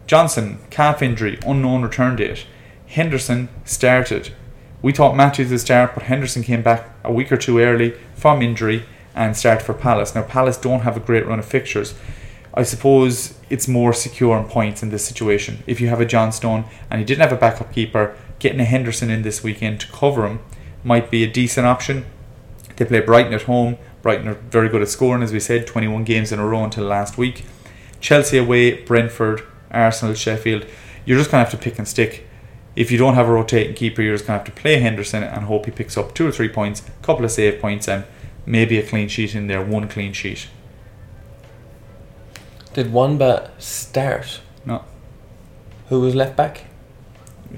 Speaker 1: Johnstone, calf injury, unknown return date. Henderson started. We thought Matthews would start, but Henderson came back a week or two early from injury and started for Palace. Now, Palace don't have a great run of fixtures. I suppose it's more secure on points in this situation. If you have a Johnstone and you didn't have a backup keeper, getting a Henderson in this weekend to cover him might be a decent option. They play Brighton at home. Brighton are very good at scoring, as we said, 21 games in a row until last week. Chelsea away, Brentford, Arsenal, Sheffield. You're just going to have to pick and stick. If you don't have a rotating keeper, you're just going to have to play Henderson and hope he picks up two or three points, a couple of save points, and maybe a clean sheet in there, one clean sheet.
Speaker 2: Did Wamba start?
Speaker 1: No.
Speaker 2: Who was left back?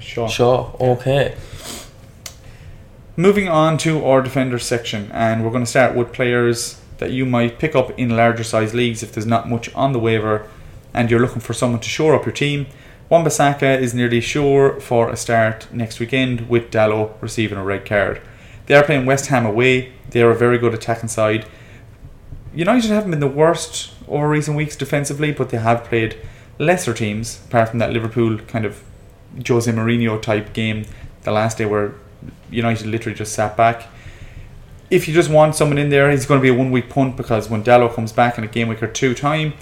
Speaker 1: Shaw.
Speaker 2: Shaw. Okay.
Speaker 1: Moving on to our defender section, and we're going to start with players that you might pick up in larger size leagues if there's not much on the waiver and you're looking for someone to shore up your team. Wan-Bissaka is nearly sure for a start next weekend with Dalot receiving a red card. They are playing West Ham away. They are a very good attacking side. United haven't been the worst over recent weeks defensively, but they have played lesser teams, apart from that Liverpool kind of Jose Mourinho type game the last day where United literally just sat back. If you just want someone in there, he's going to be a one week punt because when Dalot comes back in a game week or two time,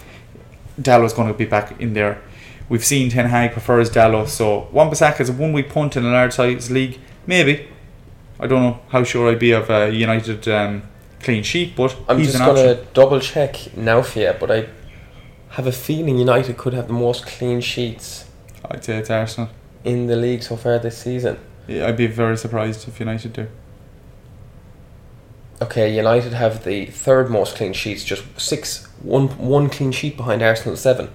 Speaker 1: Dalot's going to be back in there. We've seen Ten Hag prefers Dalot, so Wan-Bissaka is a one week punt in a large size league. Maybe. I don't know how sure I'd be of a United um, clean sheet, but
Speaker 2: I'm just going to double check now for you, but I have a feeling United could have the most clean sheets
Speaker 1: I'd say it's Arsenal.
Speaker 2: in the league so far this season.
Speaker 1: Yeah, I'd be very surprised if United do.
Speaker 2: Okay, United have the third most clean sheets, just six, one, one clean sheet behind Arsenal, seven.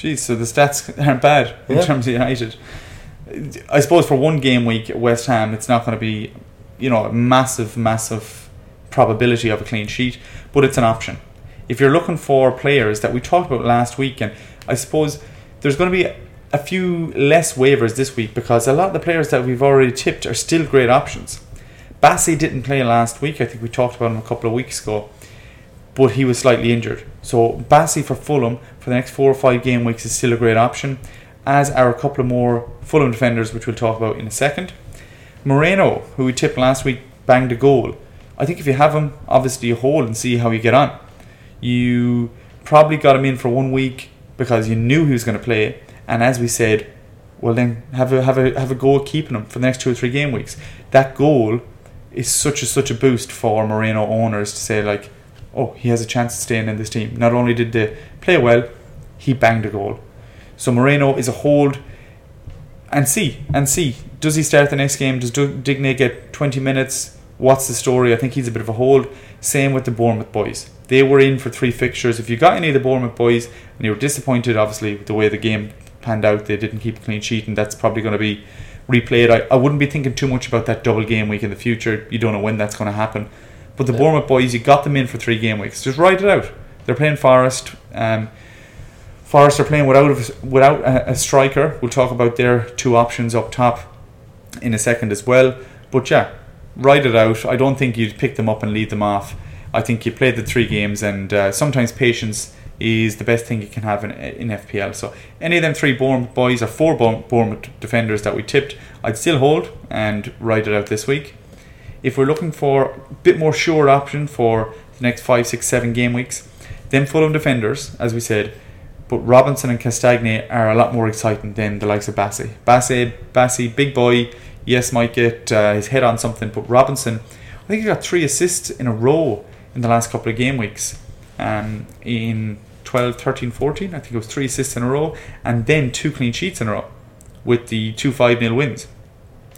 Speaker 1: Jeez, so the stats aren't bad in
Speaker 2: Yeah.
Speaker 1: terms of United. I suppose for one game week at West Ham, it's not going to be, you know, a massive, massive probability of a clean sheet, but it's an option. If you're looking for players that we talked about last week, and I suppose there's going to be a few less waivers this week because a lot of the players that we've already tipped are still great options. Bassey didn't play last week. I think we talked about him a couple of weeks ago but he was slightly injured. So Bassey for Fulham for the next four or five game weeks is still a great option, as are a couple of more Fulham defenders, which we'll talk about in a second. Moreno, who we tipped last week, banged a goal. I think if you have him, obviously you hold and see how you get on. You probably got him in for one week because you knew he was going to play, and as we said, well then have a have a have a goal keeping him for the next two or three game weeks. That goal is such a such a boost for Moreno owners to say like, oh, he has a chance of staying in this team. Not only did they play well, he banged a goal. So Moreno is a hold. And see, and see, does he start the next game? Does Digne get 20 minutes? What's the story? I think he's a bit of a hold. Same with the Bournemouth boys. They were in for three fixtures. If you got any of the Bournemouth boys and you were disappointed, obviously, with the way the game panned out, they didn't keep a clean sheet, and that's probably going to be replayed. I, I wouldn't be thinking too much about that double game week in the future. You don't know when that's going to happen. But the
Speaker 2: Yeah.
Speaker 1: Bournemouth boys, you got them in for three game weeks. Just write it out. They're playing Forest. Um, Forest are playing without a, without a, a striker. We'll talk about their two options up top in a second as well. But yeah, write it out. I don't think you'd pick them up and lead them off. I think you played the three games, and uh, sometimes patience is the best thing you can have in, in FPL. So any of them three Bournemouth boys or four Bourne- Bournemouth defenders that we tipped, I'd still hold and write it out this week. If we're looking for a bit more sure option for the next five, six, seven game weeks, then Fulham defenders, as we said, but Robinson and Castagne are a lot more exciting than the likes of Bassey. Bassey, Bassey, big boy, yes, might get uh, his head on something, but Robinson, I think he got three assists in a row in the last couple of game weeks. Um, in 12, 13, 14, I think it was three assists in a row, and then two clean sheets in a row with the two 5 0 wins.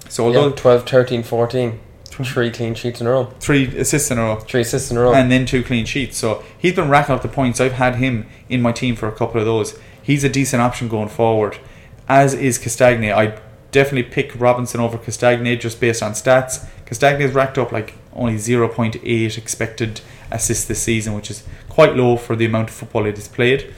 Speaker 1: So although
Speaker 2: Yeah, 12, 13, 14. Mm-hmm. Three clean sheets in a row.
Speaker 1: three assists in a row,
Speaker 2: Three assists in a row.
Speaker 1: and then two clean sheets. So he's been racking up the points. I've had him in my team for a couple of those. He's a decent option going forward, as is Castagne. I definitely pick Robinson over Castagne just based on stats. Castagne's racked up like only 0.8 expected assists this season, which is quite low for the amount of football it has played.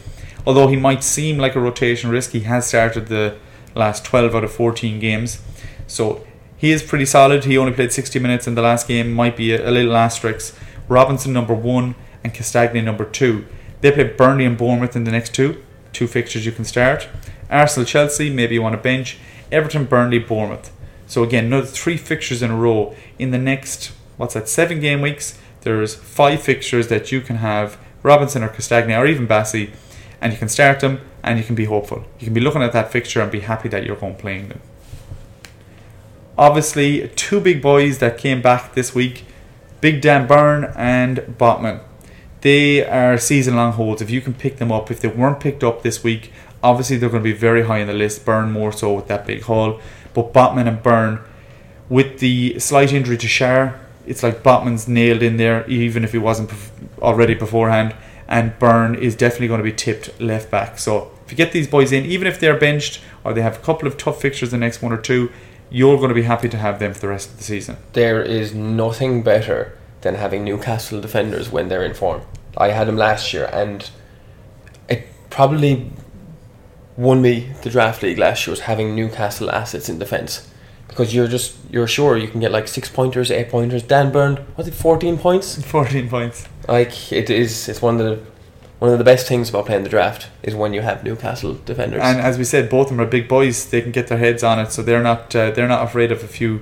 Speaker 1: Although he might seem like a rotation risk, he has started the last 12 out of 14 games. So he is pretty solid. He only played 60 minutes in the last game, might be a, a little asterisk. Robinson number one and Castagne number two. They play Burnley and Bournemouth in the next two. Two fixtures you can start. Arsenal, Chelsea, maybe you want to bench. Everton, Burnley, Bournemouth. So again, another three fixtures in a row in the next what's that? Seven game weeks. There's five fixtures that you can have Robinson or Castagne or even Bassey, and you can start them and you can be hopeful. You can be looking at that fixture and be happy that you're going playing them. Obviously, two big boys that came back this week Big Dan Burn and Botman. They are season long holds. If you can pick them up, if they weren't picked up this week, obviously they're going to be very high on the list. Burn more so with that big haul. But Botman and Burn, with the slight injury to Schär, it's like Botman's nailed in there, even if he wasn't already beforehand. And Burn is definitely going to be tipped left back. So if you get these boys in, even if they're benched or they have a couple of tough fixtures the next one or two, you're going to be happy to have them for the rest of the season.
Speaker 2: there is nothing better than having Newcastle defenders when they're in form. I had them last year, and it probably won me the draft league last year was having Newcastle assets in defence because you're just you're sure you can get like six pointers, eight pointers. Dan Burn, was it fourteen points?
Speaker 1: 14 points.
Speaker 2: Like it is, it's one of the one of the best things about playing the draft is when you have Newcastle defenders.
Speaker 1: And as we said, both of them are big boys. They can get their heads on it, so they're not uh, they're not afraid of a few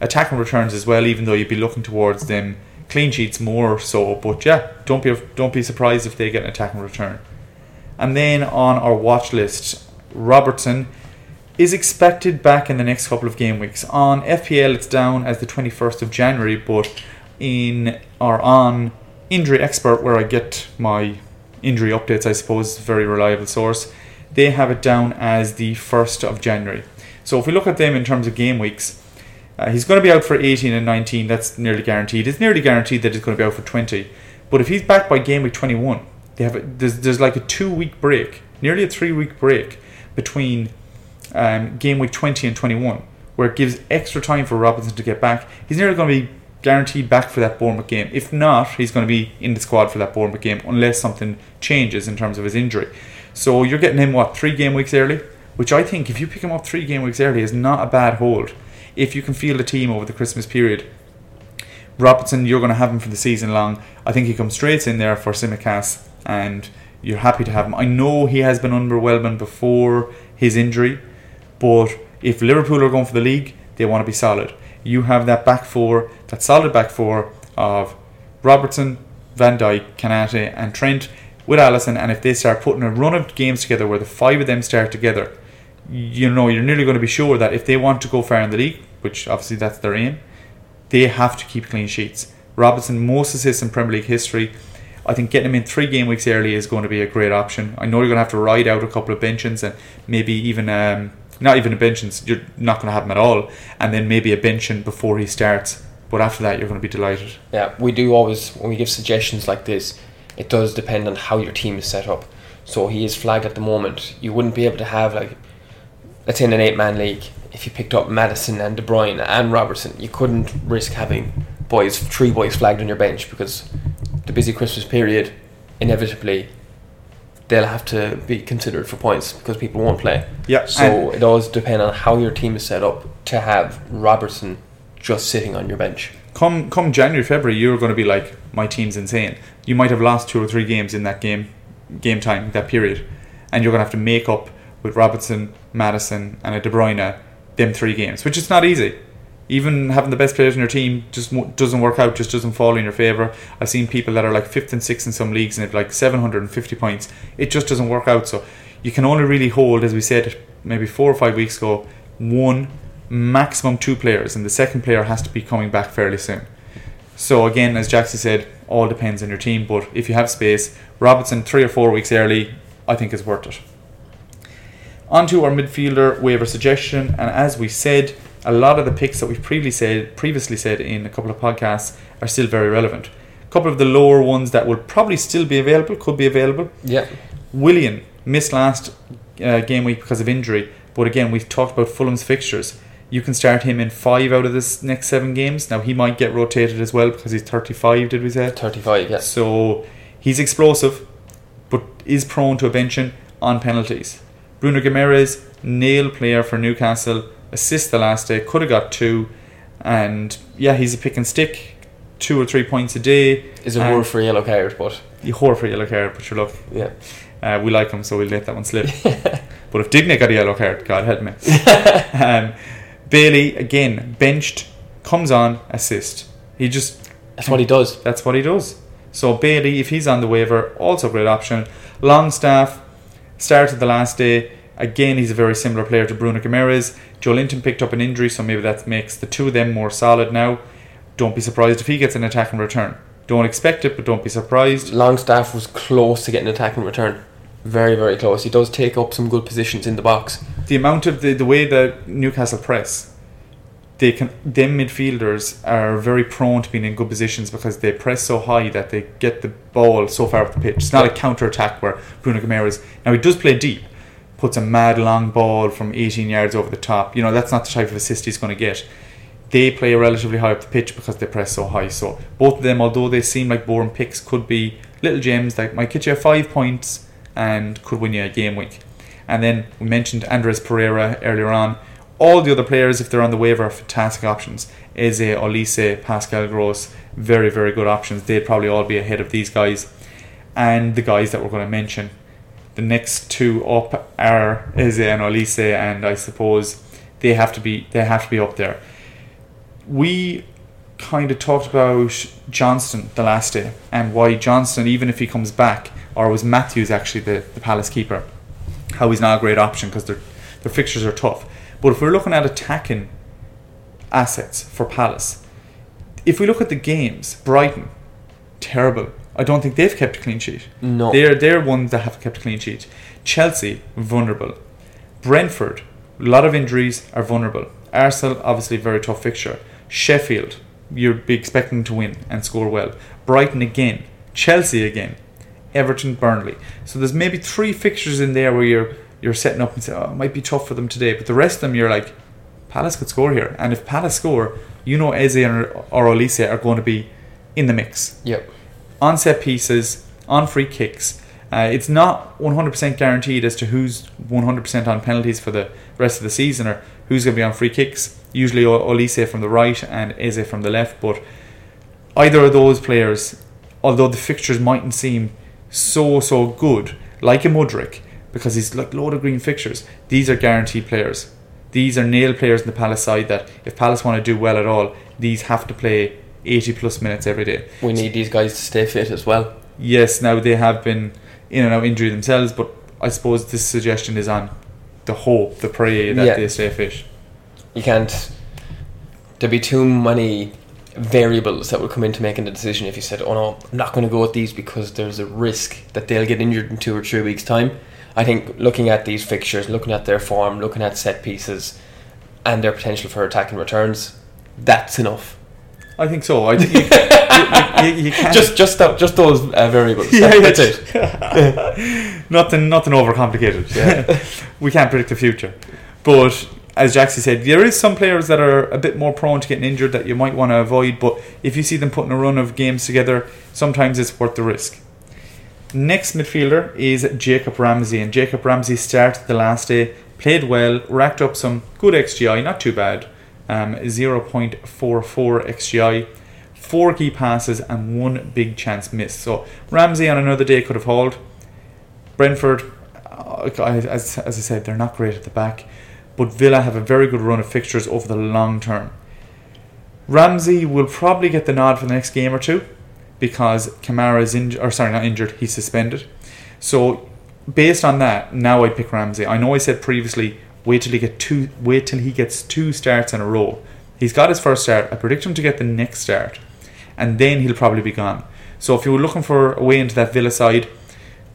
Speaker 1: attacking returns as well. Even though you'd be looking towards them clean sheets more so. But yeah, don't be don't be surprised if they get an attacking return. And then on our watch list, Robertson is expected back in the next couple of game weeks. On FPL, it's down as the 21st of January, but in or on Injury Expert, where I get my injury updates, I suppose, very reliable source, they have it down as the 1st of January. So if we look at them in terms of game weeks, uh, he's going to be out for 18 and 19. That's nearly guaranteed. It's nearly guaranteed that he's going to be out for 20. But if he's back by game week 21, they have a, there's, there's like a two week break, nearly a three week break between um, game week 20 and 21, where it gives extra time for Robinson to get back. He's nearly going to be guaranteed back for that Bournemouth game. If not, he's going to be in the squad for that Bournemouth game unless something changes in terms of his injury. So you're getting him what three game weeks early, which I think if you pick him up three game weeks early is not a bad hold. If you can feel the team over the Christmas period, Robertson, you're going to have him for the season long. I think he comes straight in there for Tsimikas, and you're happy to have him. I know he has been underwhelming before his injury, but if Liverpool are going for the league, they want to be solid. You have that back four, that solid back four of Robertson, Van Dijk, Konaté, and Trent with Alisson. And if they start putting a run of games together where the five of them start together, you know you're nearly going to be sure that if they want to go far in the league, which obviously that's their aim, they have to keep clean sheets. Robertson, most assists in Premier League history. I think getting him in three game weeks early is going to be a great option. I know you're going to have to ride out a couple of benches and maybe even um, not even a benches. You're not going to have him at all, and then maybe a benching before he starts. But after that, you're going to be delighted.
Speaker 2: Yeah, we do always when we give suggestions like this, it does depend on how your team is set up. So he is flagged at the moment. You wouldn't be able to have like, let's say in an eight-man league, if you picked up Maddison and De Bruyne and Robertson, you couldn't risk having boys, three boys flagged on your bench because the busy Christmas period, inevitably, they'll have to be considered for points because people won't play.
Speaker 1: Yeah.
Speaker 2: So it does depend on how your team is set up to have Robertson just sitting on your bench.
Speaker 1: come come January February you're going to be like my team's insane. You might have lost two or three games in that game game time that period and you're going to have to make up with Robertson Maddison and a De Bruyne them three games which is not easy. Even having the best players in your team just doesn't work out just doesn't fall in your favor. I've seen people that are like fifth and sixth in some leagues and have like 750 points. It just doesn't work out so you can only really hold as we said maybe four or five weeks ago one maximum two players, and the second player has to be coming back fairly soon. So again, as Jackson said, all depends on your team. But if you have space, Robertson three or four weeks early, I think is worth it. On to our midfielder waiver suggestion, and as we said, a lot of the picks that we've previously said, previously said in a couple of podcasts are still very relevant. A couple of the lower ones that will probably still be available, could be available.
Speaker 2: Yeah.
Speaker 1: Willian missed last uh, game week because of injury, but again, we've talked about Fulham's fixtures. You can start him in five out of this next seven games. Now he might get rotated as well because he's 35. Did we say?
Speaker 2: 35, yeah.
Speaker 1: So he's explosive, but is prone to a benching on penalties. Bruno Guimaraes, nail player for Newcastle, assist the last day, could have got two, and yeah, he's a pick and stick, two or three points a day.
Speaker 2: Is a word for yellow card, but
Speaker 1: You whore for a yellow card, but you're luck.
Speaker 2: yeah.
Speaker 1: Uh, we like him, so we'll let that one slip. but if Digne got a yellow card, God help me. um, Bailey again benched, comes on, assist. He just
Speaker 2: That's what he does.
Speaker 1: that's what he does. So Bailey, if he's on the waiver, also great option. Longstaff started the last day. Again, he's a very similar player to Bruno Guimaraes. Joelinton picked up an injury, so maybe that makes the two of them more solid now. Don't be surprised if he gets an attack and return. Don't expect it, but don't be surprised.
Speaker 2: Longstaff was close to getting an attack and return. Very, very close. He does take up some good positions in the box.
Speaker 1: the amount of the, the way that Newcastle press, they can them midfielders are very prone to being in good positions because they press so high that they get the ball so far up the pitch. It's not a counter attack where Bruno Guimaraes now he does play deep, puts a mad long ball from 18 yards over the top. You know that's not the type of assist he's going to get. They play relatively high up the pitch because they press so high. So both of them, although they seem like boring picks, could be little gems that might get you five points and could win you a game week. And then we mentioned Andreas Pereira earlier on. All the other players, if they're on the waiver, are fantastic options. Eze, Olise, Pascal Gross, very, very good options. They'd probably all be ahead of these guys. And the guys that we're going to mention. The next two up are Eze and Olise, and I suppose they have to be they have to be up there. We kind of talked about Johnstone the last day and why Johnstone, even if he comes back, or was Matthews actually the, the Palace keeper, how he's not a great option because their their fixtures are tough. But if we're looking at attacking assets for Palace, if we look at the games, Brighton, terrible. I don't think they've kept a clean sheet.
Speaker 2: No.
Speaker 1: They're they're ones that have kept a clean sheet. Chelsea, vulnerable. Brentford, a lot of injuries are vulnerable. Arsenal, obviously very tough fixture. Sheffield, you'd be expecting to win and score well. Brighton again. Chelsea again. Everton, Burnley. So there's maybe three fixtures in there where you're you're setting up and say, oh, it might be tough for them today. But the rest of them, you're like, Palace could score here. And if Palace score, you know Eze or, or Olise are going to be in the mix
Speaker 2: Yep.
Speaker 1: on set pieces, on free kicks. Uh, it's not 100% guaranteed as to who's 100% on penalties for the rest of the season or who's going to be on free kicks. Usually Olise from the right and Eze from the left, but either of those players, although the fixtures mightn't seem so so good, like a Mudryk, because he's like load of green fixtures. These are guaranteed players. These are nail players in the Palace side that if Palace want to do well at all, these have to play 80 plus minutes every day.
Speaker 2: We need these guys to stay fit as well.
Speaker 1: Yes, now they have been in and out injury themselves, but I suppose this suggestion is on the hope, the pray that
Speaker 2: Yeah.
Speaker 1: they stay fit.
Speaker 2: You can't. There'd be too many variables that will come into making the decision if you said, "Oh no, I'm not going to go with these because there's a risk that they'll get injured in two or three weeks' time." I think looking at these fixtures, looking at their form, looking at set pieces, and their potential for attacking returns, that's enough.
Speaker 1: I think so. I think you, you, you, you can't
Speaker 2: Just, just, that, just those uh, variables.
Speaker 1: Yeah, yeah.
Speaker 2: that's it.
Speaker 1: nothing nothing overcomplicated. Yeah. we can't predict the future. But as Jaxie said, there is some players that are a bit more prone to getting injured that you might want to avoid, but if you see them putting a run of games together, sometimes it's worth the risk. Next midfielder is Jacob Ramsey, and Jacob Ramsey started the last day, played well, racked up some good XGI, not too bad, um, 0.44 XGI, four key passes, and one big chance missed. So Ramsey on another day could have hauled. Brentford, uh, as, as I said, they're not great at the back, but Villa have a very good run of fixtures over the long term. Ramsey will probably get the nod for the next game or two because Kamara is injured, or sorry, not injured, he's suspended. So, based on that, now I pick Ramsey. I know I said previously, wait till he get two, wait till he gets two starts in a row. He's got his first start. I predict him to get the next start, and then he'll probably be gone. So if you were looking for a way into that Villa side,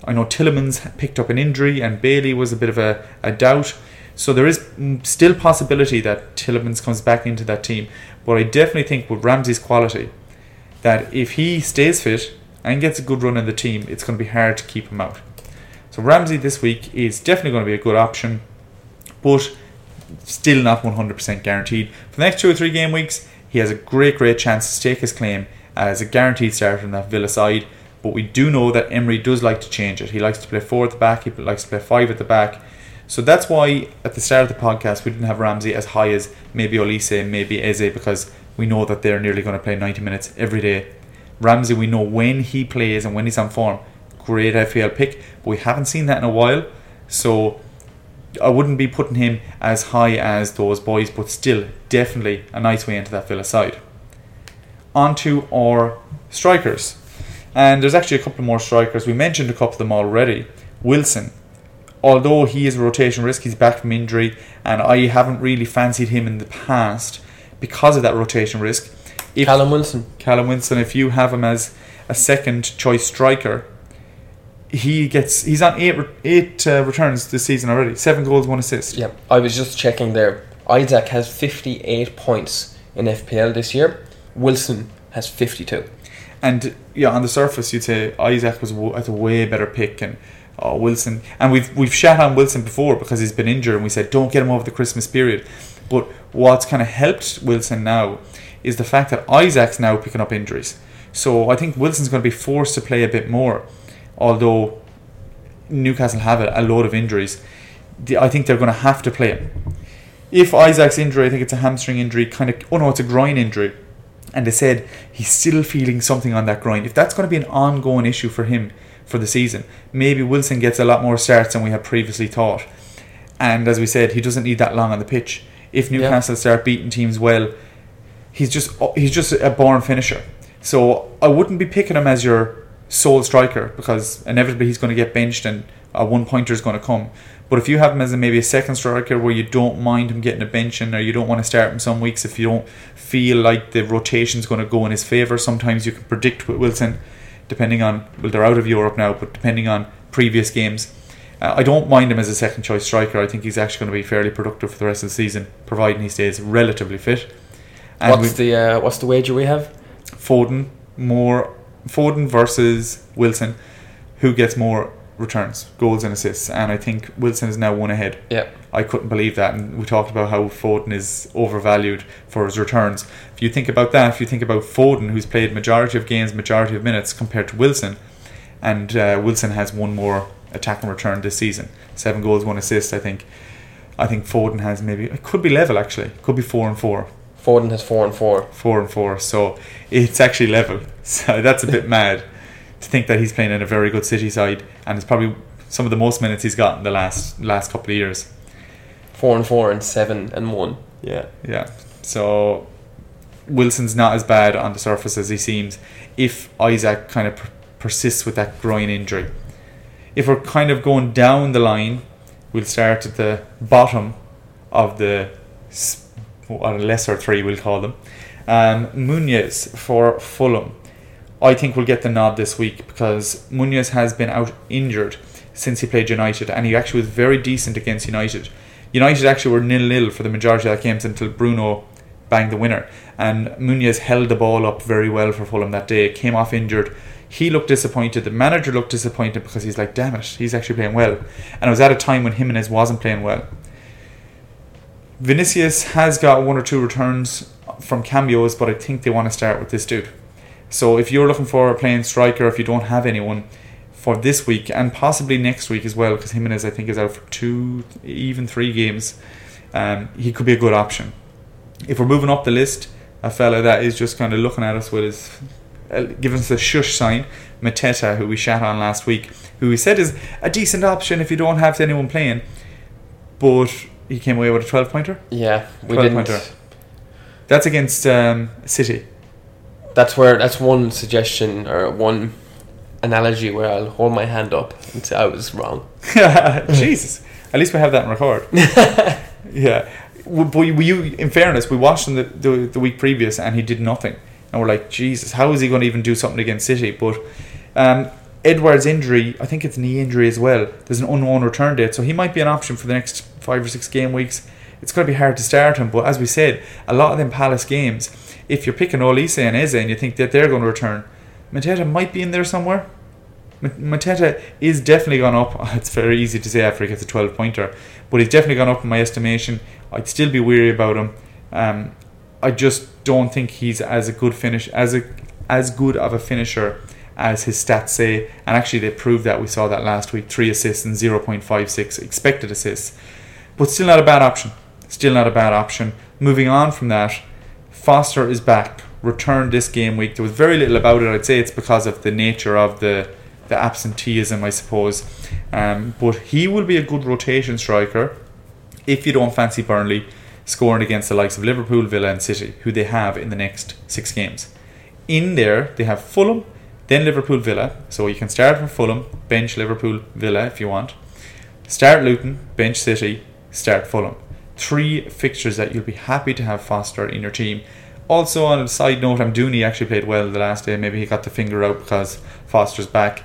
Speaker 1: I know Tielemans picked up an injury and Bailey was a bit of a, a doubt. So there is still possibility that Tielemans comes back into that team. But I definitely think with Ramsey's quality, that if he stays fit and gets a good run in the team, it's going to be hard to keep him out. So Ramsey this week is definitely going to be a good option, but still not 100% guaranteed. For the next two or three game weeks, he has a great, great chance to stake his claim as a guaranteed starter in that Villa side. But we do know that Emery does like to change it. He likes to play four at the back, he likes to play five at the back. So that's why at the start of the podcast we didn't have Ramsey as high as maybe Olise maybe Eze because we know that they're nearly going to play 90 minutes every day. Ramsey, we know when he plays and when he's on form, great FPL pick, but we haven't seen that in a while. So I wouldn't be putting him as high as those boys, but still definitely a nice way into that Villa side. On to our strikers. And there's actually a couple more strikers. We mentioned a couple of them already. Wilson, although he is a rotation risk, he's back from injury, and I haven't really fancied him in the past because of that rotation risk.
Speaker 2: If Callum Wilson.
Speaker 1: Callum Wilson, if you have him as a second choice striker, he gets he's on eight eight uh, returns this season already. Seven goals, one assist.
Speaker 2: Yeah, I was just checking there. Isak has fifty eight points in FPL this year. Wilson has fifty two.
Speaker 1: And yeah, on the surface, you'd say Isak was a way better pick, and oh, Wilson. And we've we've shat on Wilson before because he's been injured, and we said don't get him over the Christmas period. But what's kind of helped Wilson now is the fact that Isak's now picking up injuries. So I think Wilson's going to be forced to play a bit more although Newcastle have a, load of injuries, I think they're going to have to play him. If Isak's injury, I think it's a hamstring injury, kind of, oh no, it's a groin injury, and they said he's still feeling something on that groin. If that's going to be an ongoing issue for him for the season, maybe Wilson gets a lot more starts than we had previously thought. And as we said, he doesn't need that long on the pitch. If Newcastle yeah. start beating teams well, he's just he's just a born finisher. So I wouldn't be picking him as your sole striker because inevitably he's going to get benched and a one pointer is going to come. But if you have him as a, maybe a second striker where you don't mind him getting a benching or you don't want to start him some weeks if you don't feel like the rotation is going to go in his favour, sometimes you can predict with Wilson, depending on, well, they're out of Europe now, but depending on previous games. Uh, I don't mind him as a second choice striker. I think he's actually going to be fairly productive for the rest of the season, providing he stays relatively fit.
Speaker 2: And what's the uh, what's the wager we have?
Speaker 1: Foden more Foden versus Wilson, who gets more returns, goals and assists, and I think Wilson is now one ahead.
Speaker 2: Yeah.
Speaker 1: I couldn't believe that, and we talked about how Foden is overvalued for his returns. If you think about that, if you think about Foden, who's played majority of games, majority of minutes, compared to Wilson, and uh, Wilson has one more attack and return this season, seven goals, one assist. I think. I think Foden has maybe it could be level actually, could be four and four.
Speaker 2: Foden has four and four.
Speaker 1: Four and four, so it's actually level. So that's a bit mad to think that he's playing in a very good City side, and it's probably some of the most minutes he's got in the last last couple of years.
Speaker 2: Four and four and seven and one.
Speaker 1: Yeah, yeah. So Wilson's not as bad on the surface as he seems. If Isak kind of per- persists with that groin injury, if we're kind of going down the line, we'll start at the bottom of the or lesser three, we'll call them. Um, Muniz for Fulham. I think will get the nod this week because Muniz has been out injured since he played United, and he actually was very decent against United. United actually were nil nil for the majority of that games until Bruno banged the winner, and Muniz held the ball up very well for Fulham that day. Came off injured. He looked disappointed. The manager looked disappointed because he's like, "Damn it, he's actually playing well." And it was at a time when Jimenez wasn't playing well. Vinicius has got one or two returns from cameos, but I think they want to start with this dude. So if you're looking for a playing striker, if you don't have anyone for this week and possibly next week as well, because Jimenez I think is out for two, even three games, um, he could be a good option. If we're moving up the list, a fella that is just kind of looking at us with his uh, giving us a shush sign, Mateta, who we shat on last week, who we said is a decent option if you don't have anyone playing, but he came away with a 12 pointer?
Speaker 2: Yeah, we didn't. Pointer.
Speaker 1: That's against um, City.
Speaker 2: That's where that's one suggestion or one analogy where I'll hold my hand up and say I was wrong.
Speaker 1: Jesus, at least we have that in record. yeah, but you, in fairness, we watched him the, the, the week previous and he did nothing. and we're like, Jesus, how is he going to even do something against City? But um, Edouard's injury, I think it's knee injury as well. There's an unknown return date, so he might be an option for the next five or six game weeks. It's going to be hard to start him, but as we said, a lot of them Palace games, if you're picking Olise and Eze and you think that they're going to return, Mateta might be in there somewhere. Mateta is definitely gone up. It's very easy to say after he gets a 12 pointer, but he's definitely gone up in my estimation. I'd still be weary about him. Um, I just don't think he's as a good finish as a as good of a finisher as his stats say. And actually, they proved that. We saw that last week: three assists and 0.56 expected assists, but still not a bad option. Still not a bad option. Moving on from that, Foster is back. Returned this game week. There was very little about it. I'd say it's because of the nature of the the absenteeism, I suppose. Um, but he will be a good rotation striker if you don't fancy Burnley scoring against the likes of Liverpool, Villa, and City, who they have in the next six games. In there, they have Fulham, then Liverpool, Villa. So you can start from Fulham, bench Liverpool, Villa if you want. Start Luton, bench City, start Fulham. Three fixtures that you'll be happy to have Foster in your team. Also, on a side note, Amdouni actually played well the last day. Maybe he got the finger out because Foster's back.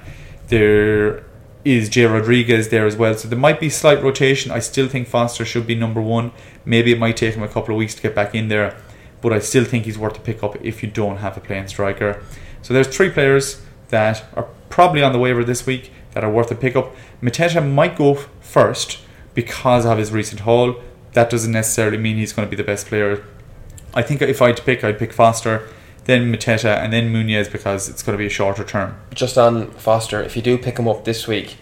Speaker 1: There is Jay Rodriguez there as well. So there might be slight rotation. I still think Foster should be number one. Maybe it might take him a couple of weeks to get back in there, but I still think he's worth a pick up if you don't have a playing striker. So there's three players that are probably on the waiver this week that are worth a pick up. Mateta might go first because of his recent haul. That doesn't necessarily mean he's going to be the best player. I think if I had to pick, I'd pick Foster then Mateta, and then Muniz because it's going to be a shorter term.
Speaker 2: Just on Foster, if you do pick him up this week,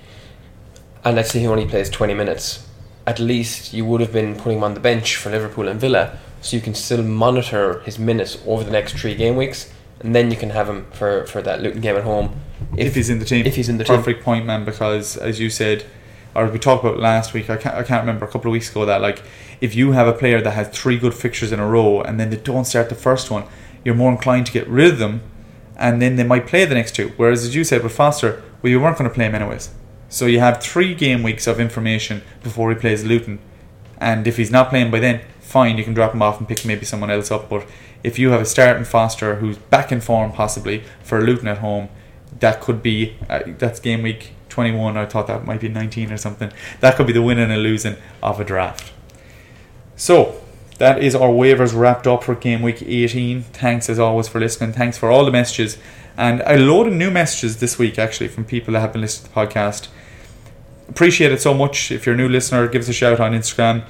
Speaker 2: and let's say he only plays 20 minutes, at least you would have been putting him on the bench for Liverpool and Villa, so you can still monitor his minutes over the next three game weeks, and then you can have him for, for that Luton game at home.
Speaker 1: If, if he's in the team.
Speaker 2: If he's in the
Speaker 1: Perfect
Speaker 2: team.
Speaker 1: Perfect point, man, because as you said, or we talked about last week, I can't, I can't remember, a couple of weeks ago, that like if you have a player that has three good fixtures in a row and then they don't start the first one, you're more inclined to get rid of them, and then they might play the next two. Whereas, as you said with Foster, well, you weren't going to play him anyways. So you have three game weeks of information before he plays Luton, and if he's not playing by then, fine, you can drop him off and pick maybe someone else up. But if you have a starting Foster who's back in form possibly for Luton at home, that could be uh, that's game week 21. I thought that might be 19 or something. That could be the winning and losing of a draft. So that is our waivers wrapped up for game week 18. Thanks as always for listening. Thanks for all the messages. And a load of new messages this week actually from people that have been listening to the podcast. Appreciate it so much. If you're a new listener, give us a shout on Instagram.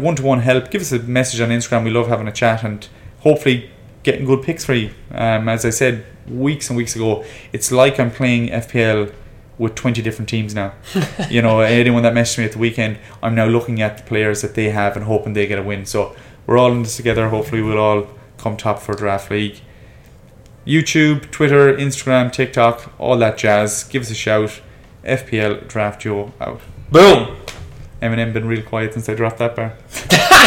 Speaker 1: One to one help. Give us a message on Instagram. We love having a chat and hopefully getting good picks for you. Um, as I said weeks and weeks ago, it's like I'm playing FPL with 20 different teams now. you know, anyone that messaged me at the weekend, I'm now looking at the players that they have and hoping they get a win. So we're all in this together. Hopefully, we'll all come top for Draft League. YouTube, Twitter, Instagram, TikTok, all that jazz. Give us a shout. FPL Draft Joe out.
Speaker 2: Boom!
Speaker 1: Eminem been real quiet since I dropped that bar.